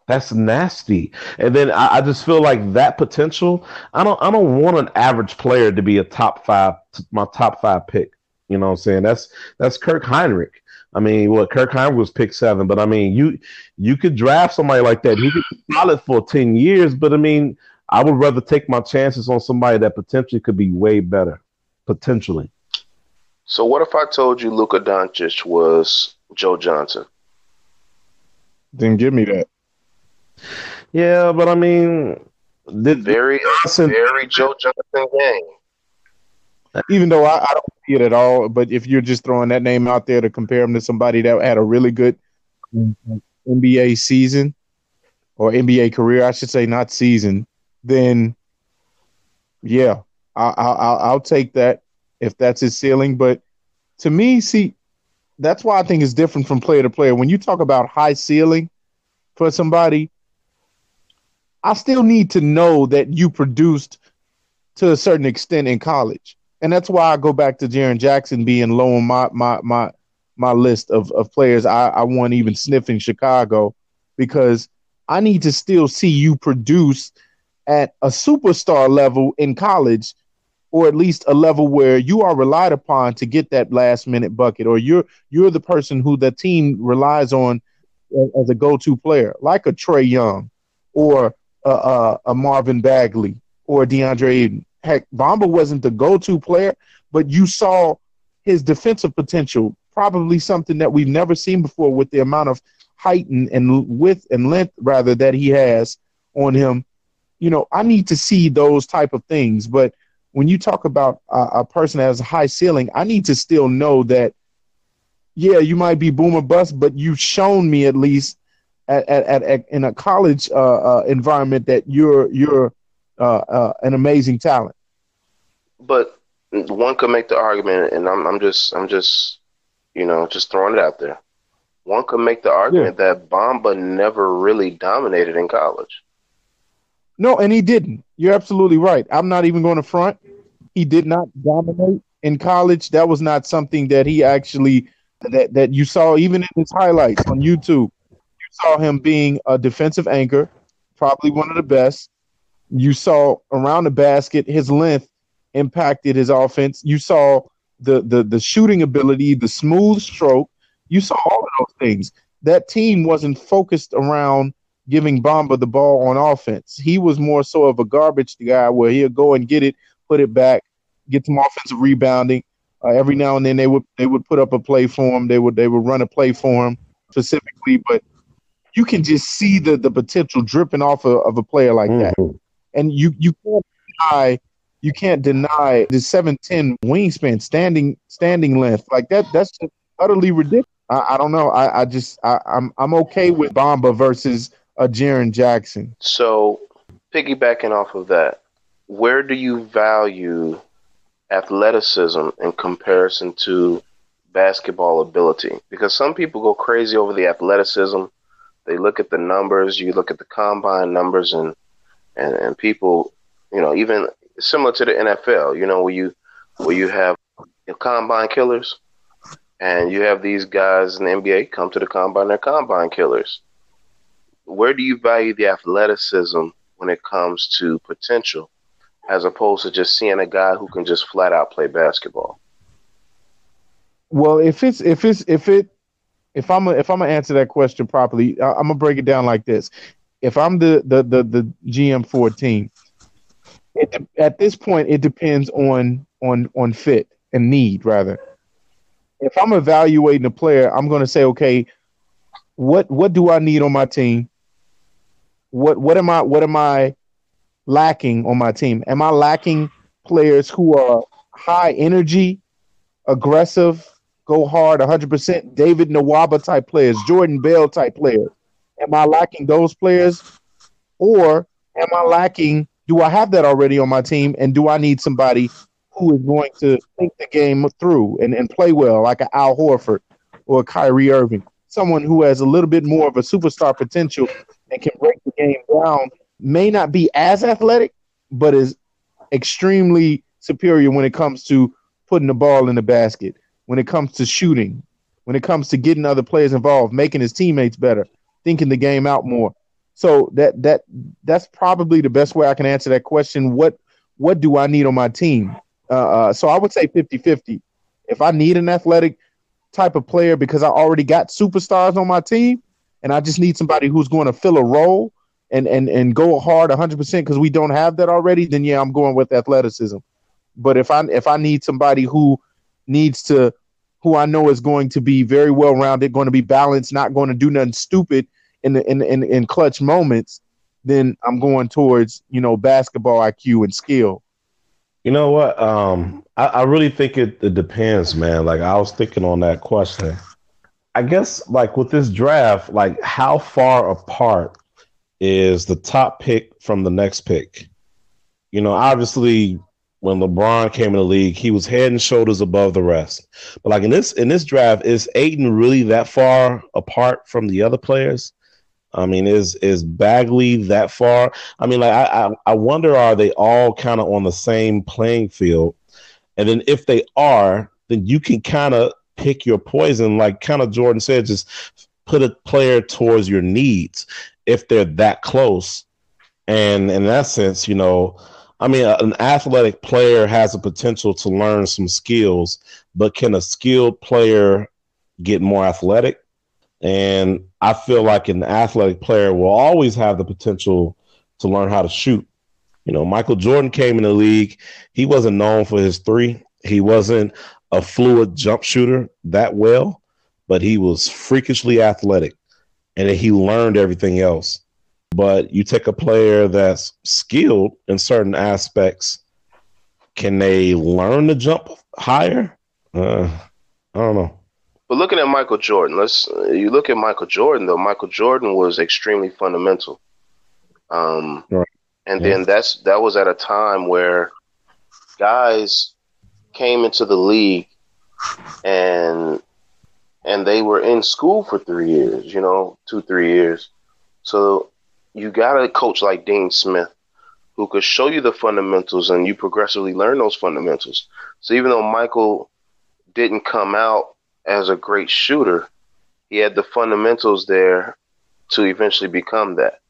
Speaker 3: That's nasty. And then I, I, just feel like that potential. I don't. I don't want an average player to be a top five, my top five pick. You know what I'm saying? That's that's Kirk Hinrich. I mean, what Kirk Hinrich was pick seven, but I mean, you you could draft somebody like that. He could be solid for ten years, but I mean, I would rather take my chances on somebody that potentially could be way better, potentially.
Speaker 2: So, what if I told you Luka Doncic was Joe Johnson?
Speaker 1: Then give me that.
Speaker 3: Yeah, but I mean,
Speaker 2: the very, Johnson, very Joe Johnson game.
Speaker 1: Even though I, I, don't see it at all, but if you're just throwing that name out there to compare him to somebody that had a really good NBA season or NBA career, I should say, not season, then yeah, I, I, I'll take that if that's his ceiling. But to me, see, that's why I think it's different from player to player. When you talk about high ceiling for somebody, I still need to know that you produced to a certain extent in college. And that's why I go back to Jaren Jackson being low on my my my my list of, of players I, I want even sniffing Chicago because I need to still see you produce at a superstar level in college or at least a level where you are relied upon to get that last minute bucket or you're you're the person who the team relies on as a go-to player like a Trae Young or a, a, a Marvin Bagley or DeAndre Ayton. Heck, Bamba wasn't the go-to player, but you saw his defensive potential, probably something that we've never seen before with the amount of height and, and width and length rather that he has on him. You know, I need to see those type of things, but when you talk about a, a person that has a high ceiling, I need to still know that, yeah, you might be boomer bust, but you've shown me at least at, at, at in a college uh, uh, environment that you're you're uh, uh, an amazing talent.
Speaker 2: But one could make the argument, and I'm I'm just I'm just you know just throwing it out there. One could make the argument yeah. that Bamba never really dominated in college.
Speaker 1: No, and he didn't. You're absolutely right. I'm not even going to front. He did not dominate in college. That was not something that he actually that that you saw even in his highlights on YouTube. You saw him being a defensive anchor, probably one of the best. You saw around the basket his length impacted his offense. You saw the the the shooting ability, the smooth stroke. You saw all of those things. That team wasn't focused around giving Bamba the ball on offense. He was more so of a garbage guy where he'll go and get it, put it back, get some offensive rebounding. Uh, every now and then they would they would put up a play for him. They would they would run a play for him specifically, but you can just see the the potential dripping off of, of a player like that. Mm-hmm. And you you can't deny you can't deny the seven ten wingspan, standing standing length like that. That's utterly ridiculous. I, I don't know. I, I just I, I'm I'm okay with Bamba versus a Jaren Jackson.
Speaker 2: So, piggybacking off of that, where do you value athleticism in comparison to basketball ability? Because some people go crazy over the athleticism. They look at the numbers. You look at the combine numbers, and and and people, you know, even similar to the NFL, you know, where you where you have combine killers, and you have these guys in the NBA come to the combine, they're combine killers where do you value the athleticism when it comes to potential, as opposed to just seeing a guy who can just flat out play basketball?
Speaker 1: Well, if it's if it's if it if I'm a, if I'm gonna answer that question properly, I, am gonna break it down like this. If I'm the the the, the GM for a team, it, at this point it depends on on on fit and need rather. If I'm evaluating a player, I'm gonna say, okay, what what do I need on my team? What what am I what am I lacking on my team? Am I lacking players who are high energy, aggressive, go hard 100%, David Nwaba type players, Jordan Bell type players? Am I lacking those players? Or am I lacking? Do I have that already on my team? And do I need somebody who is going to think the game through and, and play well, like an Al Horford or Kyrie Irving? Someone who has a little bit more of a superstar potential and can break the game down, may not be as athletic, but is extremely superior when it comes to putting the ball in the basket, when it comes to shooting, when it comes to getting other players involved, making his teammates better, thinking the game out more. So that that that's probably the best way I can answer that question. What what do I need on my team? Uh, uh, so I would say 50-50. If I need an athletic type of player because I already got superstars on my team, and I just need somebody who's going to fill a role and and and go hard 100% because we don't have that already, then yeah, I'm going with athleticism. But if I if I need somebody who needs to who I know is going to be very well rounded, going to be balanced, not going to do nothing stupid in the in, in in clutch moments, then I'm going towards you know basketball IQ and skill.
Speaker 3: You know what? Um, I, I really think it, it depends, man. Like I was thinking on that question. I guess like with this draft, like how far apart is the top pick from the next pick? You know, obviously when LeBron came in the league, he was head and shoulders above the rest. But like in this in this draft, is Ayton really that far apart from the other players? I mean, is is Bagley that far? I mean, like I I, I wonder, are they all kind of on the same playing field? And then if they are, then you can kind of pick your poison, like kind of Jordan said, just put a player towards your needs if they're that close. And in that sense, you know, I mean, an athletic player has a potential to learn some skills, but can a skilled player get more athletic? And I feel like an athletic player will always have the potential to learn how to shoot. You know, Michael Jordan came in the league. He wasn't known for his three. He wasn't a fluid jump shooter that well, but he was freakishly athletic and he learned everything else. But you take a player that's skilled in certain aspects, can they learn to jump higher? Uh, I don't know.
Speaker 2: But looking at Michael Jordan, let's you look at Michael Jordan though. Michael Jordan was extremely fundamental, um, right. and yeah. then that's that was at a time where guys came into the league and and they were in school for three years, you know, two three years. So you got a coach like Dean Smith who could show you the fundamentals and you progressively learn those fundamentals. So even though Michael didn't come out as a great shooter, he had the fundamentals there to eventually become that.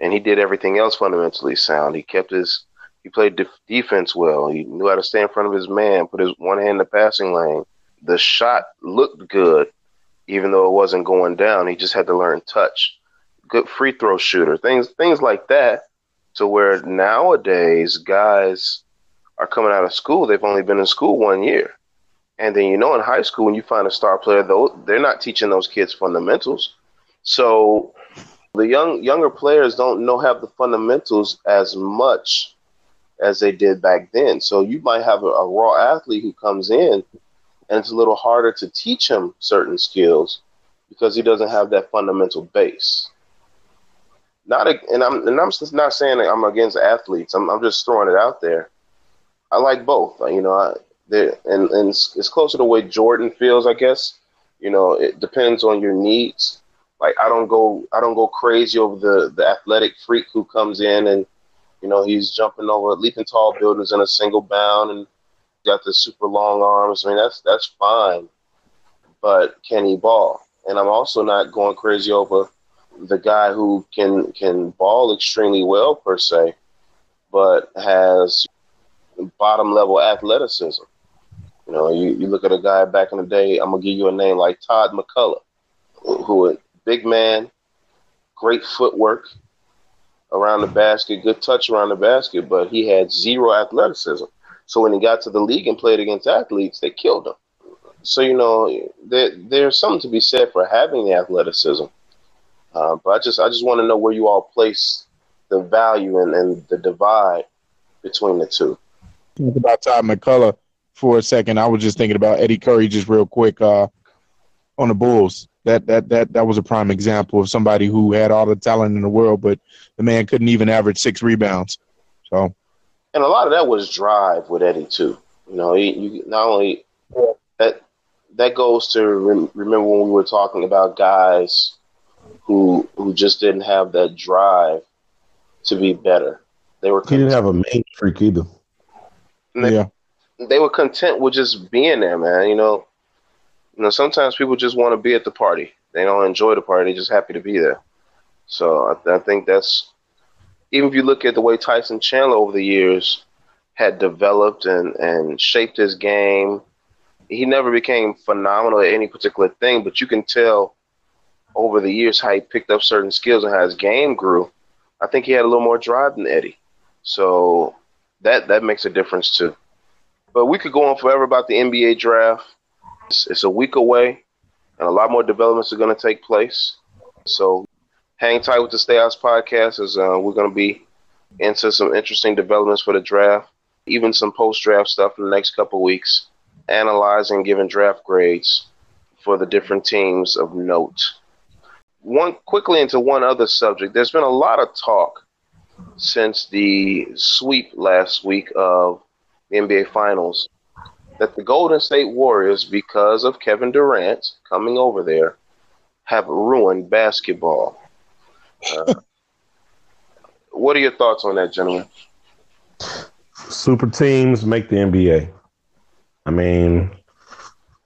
Speaker 2: And he did everything else fundamentally sound. He kept his he played def- defense well. He knew how to stay in front of his man, put his one hand in the passing lane. The shot looked good, even though it wasn't going down. He just had to learn touch good free throw shooter, things things like that. To where nowadays guys are coming out of school, they've only been in school one year. And then you know in high school when you find a star player though they're not teaching those kids fundamentals. So the young younger players don't know have the fundamentals as much as they did back then. So you might have a, a raw athlete who comes in and it's a little harder to teach him certain skills because he doesn't have that fundamental base not a, and I'm and I'm not saying I'm against athletes. I'm I'm just throwing it out there. I like both. You know, I, and and it's, it's closer to the way Jordan feels, I guess. You know, it depends on your needs. Like I don't go I don't go crazy over the the athletic freak who comes in and you know he's jumping over leaping tall buildings in a single bound and got the super long arms. I mean that's that's fine, but can he ball? And I'm also not going crazy over the guy who can can ball extremely well per se, but has bottom level athleticism. You know, you, you look at a guy back in the day. I'm gonna give you a name like Todd MacCulloch, who a big man, great footwork around the basket, good touch around the basket, but he had zero athleticism. So when he got to the league and played against athletes, they killed him. So you know, there, there's something to be said for having the athleticism. Uh, but I just I just want to know where you all place the value and, and the divide between the two.
Speaker 1: Talk about Todd MacCulloch for a second. I was just thinking about Eddie Curry just real quick uh, on the Bulls. That that that that was a prime example of somebody who had all the talent in the world, but the man couldn't even average six rebounds. So,
Speaker 2: and a lot of that was drive with Eddie too. You know, he, you not only that that goes to rem- remember when we were talking about guys who who just didn't have that drive to be better. They were
Speaker 3: he didn't have a main freak either.
Speaker 2: They, yeah, they were content with just being there, man. You know, you know, sometimes people just want to be at the party. They don't enjoy the party; they're just happy to be there. So I, I think that's even if you look at the way Tyson Chandler over the years had developed and and shaped his game, he never became phenomenal at any particular thing. But you can tell over the years how he picked up certain skills and how his game grew. I think he had a little more drive than Eddie. So that that makes a difference too. But we could go on forever about the NBA draft. It's, it's a week away, and a lot more developments are going to take place. So hang tight with the Stay House podcast as uh, we're going to be into some interesting developments for the draft, even some post draft stuff in the next couple weeks, analyzing, giving draft grades for the different teams of note. One quickly into one other subject. There's been a lot of talk since the sweep last week of the NBA Finals that the Golden State Warriors, because of Kevin Durant coming over there, have ruined basketball. Uh, what are your thoughts on that, gentlemen?
Speaker 3: Super teams make the NBA. I mean,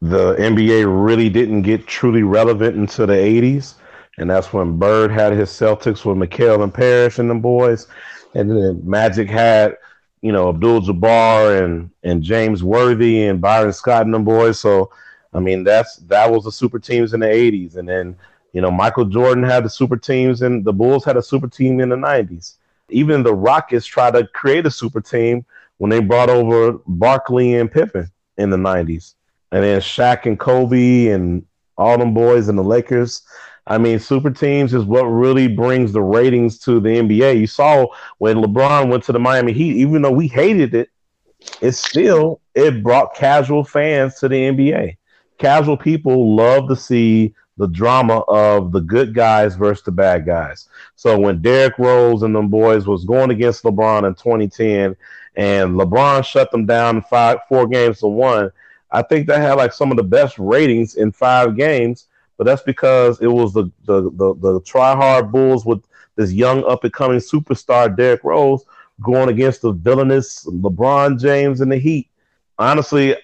Speaker 3: the NBA really didn't get truly relevant until the 80s. And that's when Bird had his Celtics with McHale and Parish and them boys. And then Magic had you know, Abdul Jabbar and and James Worthy and Byron Scott and them boys. So I mean that's that was the super teams in the eighties. And then, you know, Michael Jordan had the super teams and the Bulls had a super team in the nineties. Even the Rockets tried to create a super team when they brought over Barkley and Pippen in the nineties. And then Shaq and Kobe and all them boys and the Lakers I mean, super teams is what really brings the ratings to the NBA. You saw when LeBron went to the Miami Heat, even though we hated it, it still it brought casual fans to the NBA. Casual people love to see the drama of the good guys versus the bad guys. So when Derrick Rose and them boys was going against LeBron in 2010, and LeBron shut them down five, four games to one, I think they had like some of the best ratings in five games but that's because it was the the the, the try hard Bulls with this young up and coming superstar Derrick Rose going against the villainous LeBron James and the Heat. Honestly,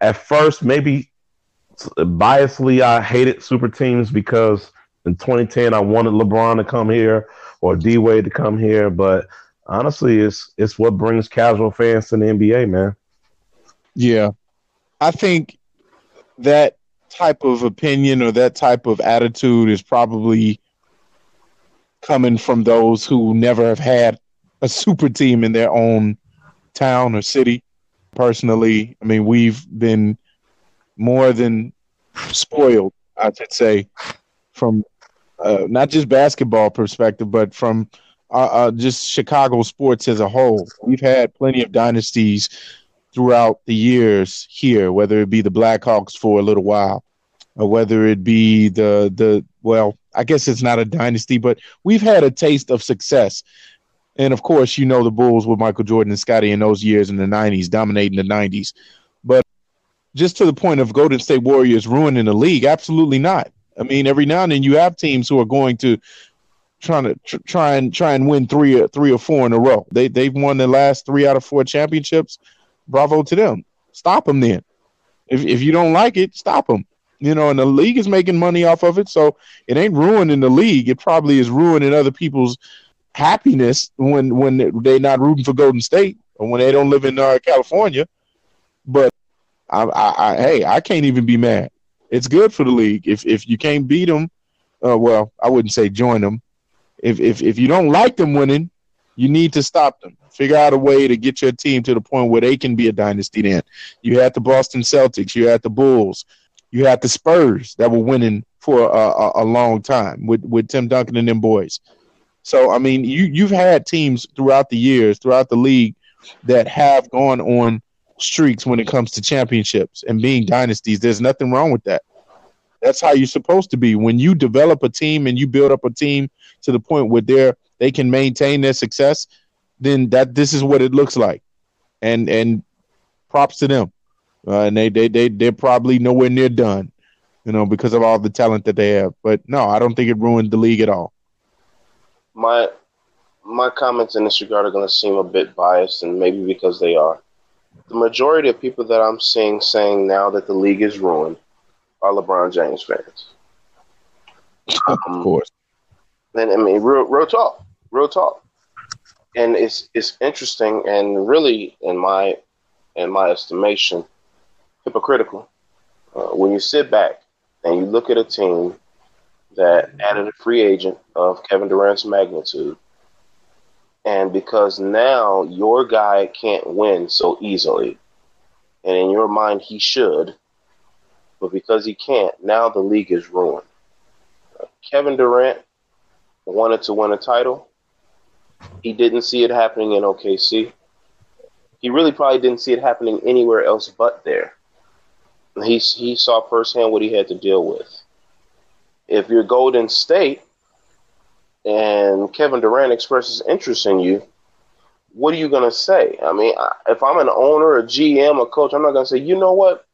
Speaker 3: at first maybe biasly I hated super teams because in 2010 I wanted LeBron to come here or D Wade to come here, but honestly, it's it's what brings casual fans to the NBA, man.
Speaker 1: Yeah, I think that type of opinion or that type of attitude is probably coming from those who never have had a super team in their own town or city. Personally, I mean, we've been more than spoiled, I should say, from uh, not just basketball perspective, but from uh, uh, just Chicago sports as a whole. We've had plenty of dynasties throughout the years here, whether it be the Blackhawks for a little while, or whether it be the the well, I guess it's not a dynasty, but we've had a taste of success. And of course, you know the Bulls with Michael Jordan and Scottie in those years in the '90s, dominating the '90s. But just to the point of Golden State Warriors ruining the league, absolutely not. I mean, every now and then you have teams who are going to trying to tr- try and try and win three or three or four in a row. They they've won the last three out of four championships. Bravo to them. Stop them then. If if you don't like it, stop them. You know, and the league is making money off of it, so it ain't ruining the league. It probably is ruining other people's happiness when when they're not rooting for Golden State or when they don't live in uh, California. But I, I, I, hey, I can't even be mad. It's good for the league. If if you can't beat them, uh, well, I wouldn't say join them. If if if you don't like them winning, you need to stop them. Figure out a way to get your team to the point where they can be a dynasty. Then you had the Boston Celtics, you had the Bulls, you had the Spurs that were winning for a, a, a long time with with Tim Duncan and them boys. So I mean, you you've had teams throughout the years, throughout the league, that have gone on streaks when it comes to championships and being dynasties. There's nothing wrong with that. that's how you're supposed to be. When you develop a team and you build up a team to the point where they're they can maintain their success, then that this is what it looks like. And and props to them. Uh, and they they they they're probably nowhere near done, you know, because of all the talent that they have. But no, I don't think it ruined the league at all.
Speaker 2: My my comments in this regard are going to seem a bit biased, and maybe because they are. The majority of people that I'm seeing saying now that the league is ruined are LeBron James fans.
Speaker 1: Um, of course.
Speaker 2: And I mean, real, real talk, real talk. And it's it's interesting and really, in my in my estimation, hypocritical uh, when you sit back and you look at a team that added a free agent of Kevin Durant's magnitude and because now your guy can't win so easily, and in your mind he should, but because he can't, now the league is ruined. Uh, Kevin Durant wanted to win a title. He didn't see it happening in OKC. He really probably didn't see it happening anywhere else but there. He, he saw firsthand what he had to deal with. If you're Golden State, and Kevin Durant expresses interest in you, what are you going to say? I mean, if I'm an owner, a GM, a coach, I'm not going to say, you know what?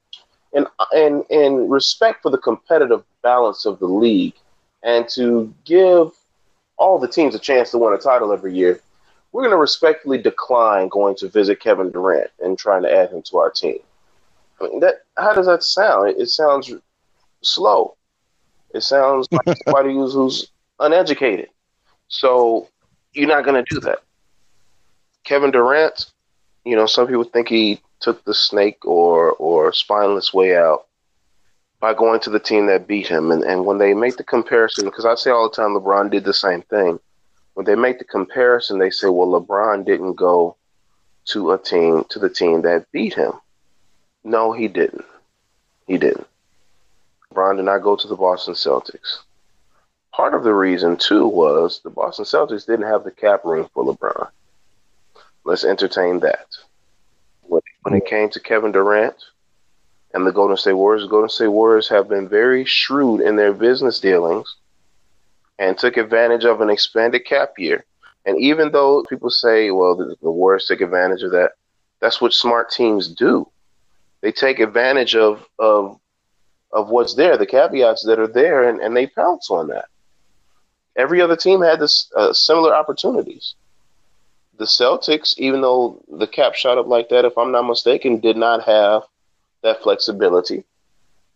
Speaker 2: And, and, and respect for the competitive balance of the league and to give all the teams a chance to win a title every year, we're going to respectfully decline going to visit Kevin Durant and trying to add him to our team. I mean, that how does that sound? It, it sounds slow. It sounds like somebody who's, who's uneducated. So you're not going to do that. Kevin Durant, you know, some people think he took the snake or or spineless way out by going to the team that beat him. And and when they make the comparison, because I say all the time, LeBron did the same thing. When they make the comparison, they say, well, LeBron didn't go to a team to the team that beat him. No, he didn't. He didn't. LeBron did not go to the Boston Celtics part of the reason too was the Boston Celtics didn't have the cap room for LeBron. Let's entertain that. When, when it came to Kevin Durant and the Golden State Warriors, the Golden State Warriors have been very shrewd in their business dealings and took advantage of an expanded cap year. And even though people say, well, the, the Warriors took advantage of that, that's what smart teams do. They take advantage of of of what's there, the caveats that are there, and, and they pounce on that. Every other team had this uh, similar opportunities. The Celtics, even though the cap shot up like that, if I'm not mistaken, did not have that flexibility.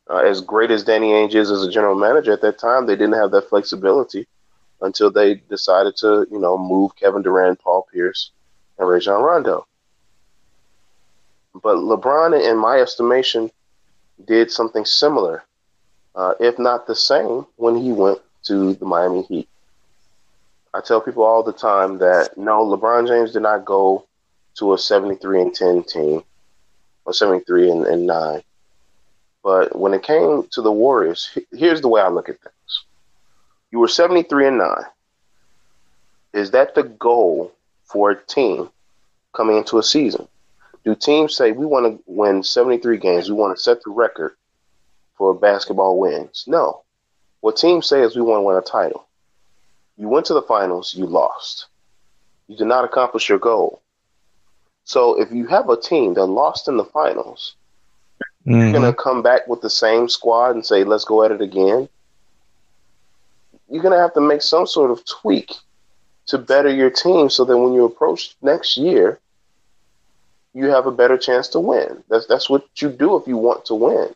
Speaker 2: Uh, as great as Danny Ainge is as a general manager at that time, they didn't have that flexibility until they decided to, you know, move Kevin Durant, Paul Pierce, and Rajon Rondo. But LeBron, in my estimation, did something similar, uh, if not the same, when he went to the Miami Heat. I tell people all the time that no, LeBron James did not go to a 73 and 10 team or 73 and, and 9. But when it came to the Warriors, here's the way I look at things. You were 73 and 9. Is that the goal for a team coming into a season? Do teams say we want to win 73 games, we want to set the record for basketball wins? No. What teams say is we want to win a title. You went to the finals, you lost. You did not accomplish your goal. So if you have a team that lost in the finals, mm-hmm. you're going to come back with the same squad and say, let's go at it again. You're going to have to make some sort of tweak to better your team so that when you approach next year, you have a better chance to win. That's that's what you do if you want to win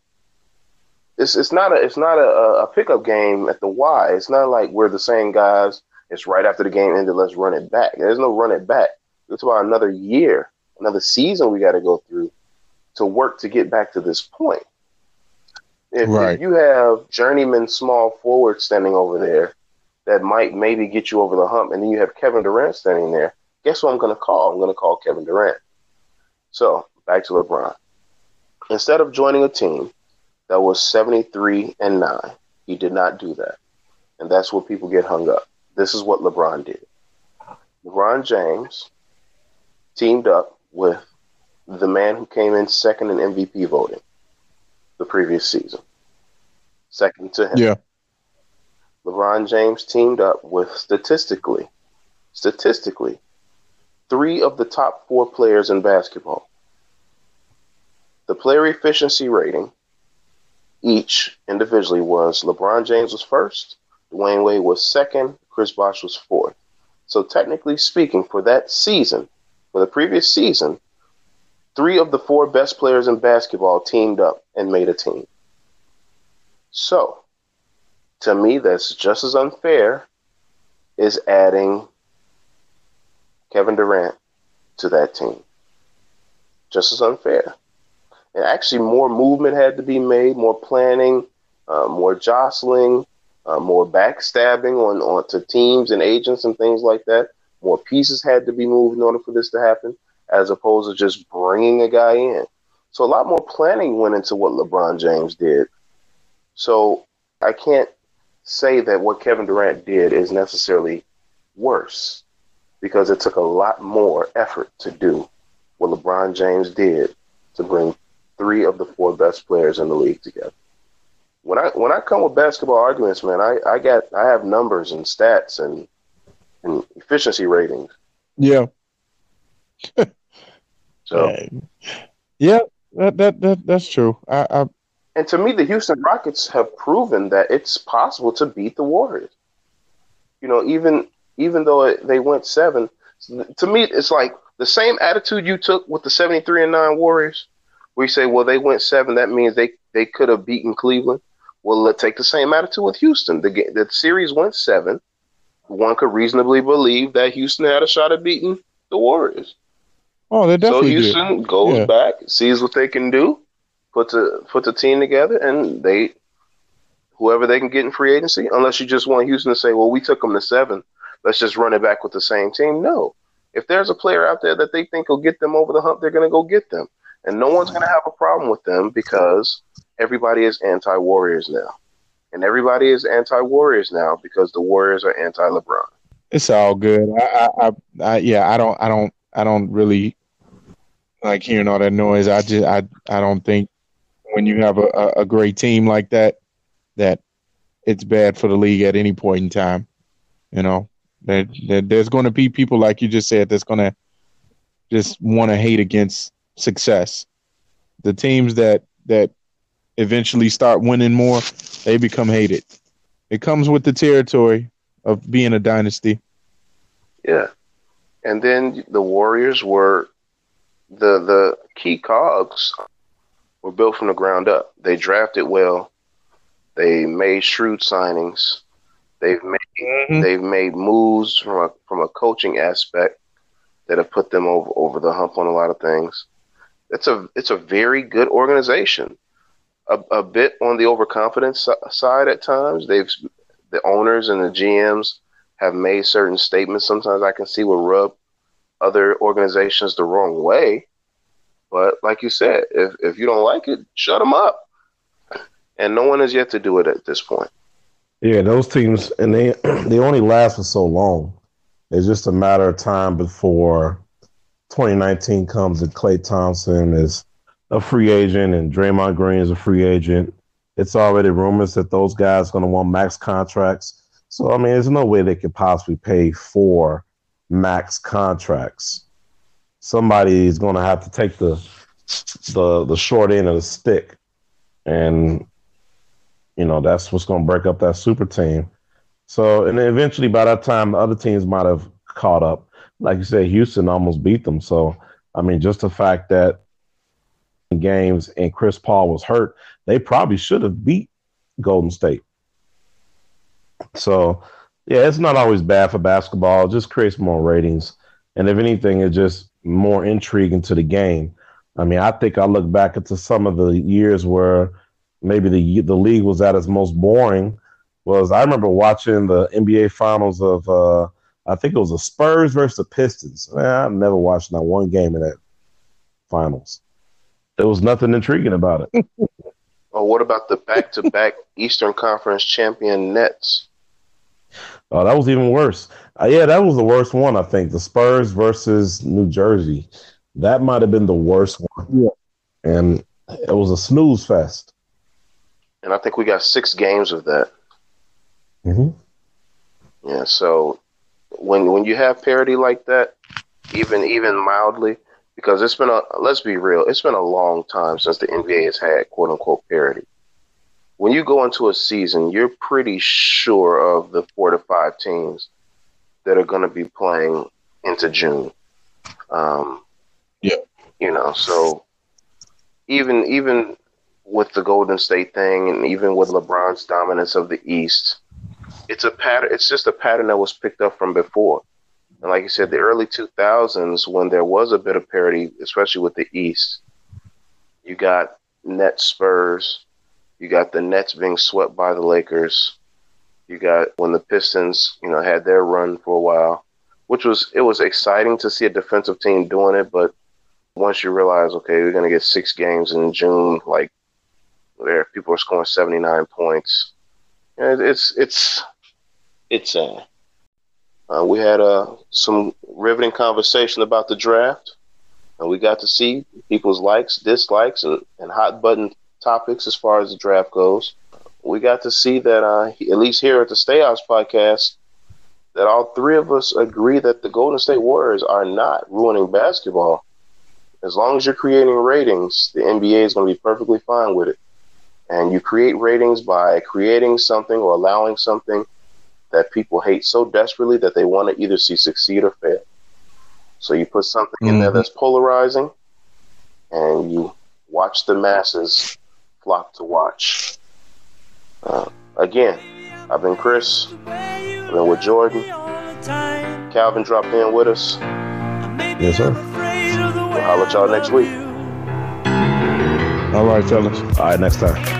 Speaker 2: it's it's not a it's not a, a pickup game at the Y. It's not like we're the same guys. It's right after the game ended. Let's run it back. There's no run it back. It's about another year, another season we got to go through to work to get back to this point. If, right. if you have journeyman small forward standing over there that might maybe get you over the hump, and then you have Kevin Durant standing there, guess what I'm going to call? I'm going to call Kevin Durant. So back to LeBron. Instead of joining a team that was 73 and 9. He did not do that. And that's where people get hung up. This is what LeBron did. LeBron James teamed up with the man who came in second in MVP voting the previous season. second to him.
Speaker 1: Yeah.
Speaker 2: LeBron James teamed up with statistically, statistically, three of the top four players in basketball. The player efficiency rating, each individually, was LeBron James was first, Dwyane Wade was second, Chris Bosh was fourth. So technically speaking, for that season, for the previous season, three of the four best players in basketball teamed up and made a team. So, to me, that's just as unfair as adding Kevin Durant to that team. Just as unfair. And actually, more movement had to be made, more planning, uh, more jostling, uh, more backstabbing on, on to teams and agents and things like that. More pieces had to be moved in order for this to happen, as opposed to just bringing a guy in. So a lot more planning went into what LeBron James did. So I can't say that what Kevin Durant did is necessarily worse because it took a lot more effort to do what LeBron James did to bring three of the four best players in the league together. When I when I come with basketball arguments, man, I, I got I have numbers and stats and and efficiency ratings.
Speaker 1: Yeah.
Speaker 2: So
Speaker 1: yeah, that that, that that's true. I, I
Speaker 2: and to me, the Houston Rockets have proven that it's possible to beat the Warriors. You know, even even though it, they went seven, to me, it's like the same attitude you took with the seventy three and nine Warriors, where you say, well, they went seven, that means they they could have beaten Cleveland. Well, let's take the same attitude with Houston. The the series went seven. One could reasonably believe that Houston had a shot at beating the Warriors.
Speaker 1: Oh, they definitely.
Speaker 2: So Houston
Speaker 1: did.
Speaker 2: goes
Speaker 1: Yeah.
Speaker 2: back, sees what they can do, puts a puts a team together, and they whoever they can get in free agency. Unless you just want Houston to say, "Well, we took them to seven, let's just run it back with the same team." No, if there's a player out there that they think will get them over the hump, they're going to go get them, and no one's going to have a problem with them because everybody is anti-Warriors now, and everybody is anti-Warriors now because the Warriors are anti-LeBron.
Speaker 1: It's all good. I, I, I, I, yeah, I don't, I don't, I don't really like hearing all that noise. I just, I, I don't think when you have a, a, great team like that, that it's bad for the league at any point in time. You know, that, there there's going to be people like you just said that's going to just want to hate against success. The teams that that eventually start winning more, they become hated. It comes with the territory of being a dynasty.
Speaker 2: Yeah. And then the Warriors were the the key cogs were built from the ground up. They drafted well. They made shrewd signings. They've made
Speaker 1: Mhm.
Speaker 2: they've made moves from a from a coaching aspect that have put them over over the hump on a lot of things. It's a it's a very good organization. A, a bit on the overconfidence side at times. They've the owners and the GMs have made certain statements. Sometimes I can see will rub other organizations the wrong way. But like you said, if if you don't like it, shut them up. And no one has yet to do it at this point.
Speaker 3: Yeah, those teams, and they they only last for so long. It's just a matter of time before 2019 comes and Klay Thompson is a free agent and Draymond Green is a free agent. It's already rumors that those guys are going to want max contracts. So I mean, there's no way they could possibly pay for max contracts. Somebody is going to have to take the the the short end of the stick, and you know, that's what's going to break up that super team. So, and eventually by that time, the other teams might have caught up. Like you said, Houston almost beat them. So, I mean, just the fact that games and Chris Paul was hurt, they probably should have beat Golden State. So, yeah, it's not always bad for basketball. It just creates more ratings. And if anything, it's just more intrigue into the game. I mean, I think I look back into some of the years where maybe the the league was at its most boring was I remember watching the NBA finals of uh, I think it was the Spurs versus the Pistons. Man, I've never watched not one game in that finals. There was nothing intriguing about it.
Speaker 2: Or what about the back to back Eastern Conference champion Nets?
Speaker 3: Oh, that was even worse. Uh, yeah, that was the worst one. I think the Spurs versus New Jersey. That might have been the worst one.
Speaker 1: Yeah.
Speaker 3: and it was a snooze fest.
Speaker 2: and I think we got six games of that.
Speaker 3: Mm-hmm.
Speaker 2: Yeah, so when when you have parity like that, even even mildly, because it's been a let's be real, it's been a long time since the NBA has had quote unquote parity. When you go into a season, you're pretty sure of the four to five teams that are going to be playing into June. Um,
Speaker 1: yeah,
Speaker 2: you know, so even even with the Golden State thing, and even with LeBron's dominance of the East, it's a pattern. It's just a pattern that was picked up from before. And like you said, the early 2000s, when there was a bit of parity, especially with the East, you got Nets Spurs, you got the Nets being swept by the Lakers, you got when the Pistons, you know, had their run for a while, which was it was exciting to see a defensive team doing it, but once you realize, okay, we're gonna get six games in June, like there people are scoring 79 points. It's it's it's sad. Uh, we had uh, some riveting conversation about the draft, and we got to see people's likes, dislikes, and, and hot button topics as far as the draft goes. We got to see that, uh, at least here at the Stay House podcast, that all three of us agree that the Golden State Warriors are not ruining basketball. As long as you're creating ratings, the NBA is going to be perfectly fine with it. And you create ratings by creating something or allowing something that people hate so desperately that they want to either see succeed or fail. So you put something mm-hmm. in there mm-hmm. that's polarizing, and you watch the masses flock to watch. Uh, again, I've been Chris. I've been with Jordan. Calvin dropped in with us.
Speaker 3: Yes, sir.
Speaker 2: We'll holler at y'all next week.
Speaker 3: All right, fellas. All right, next time.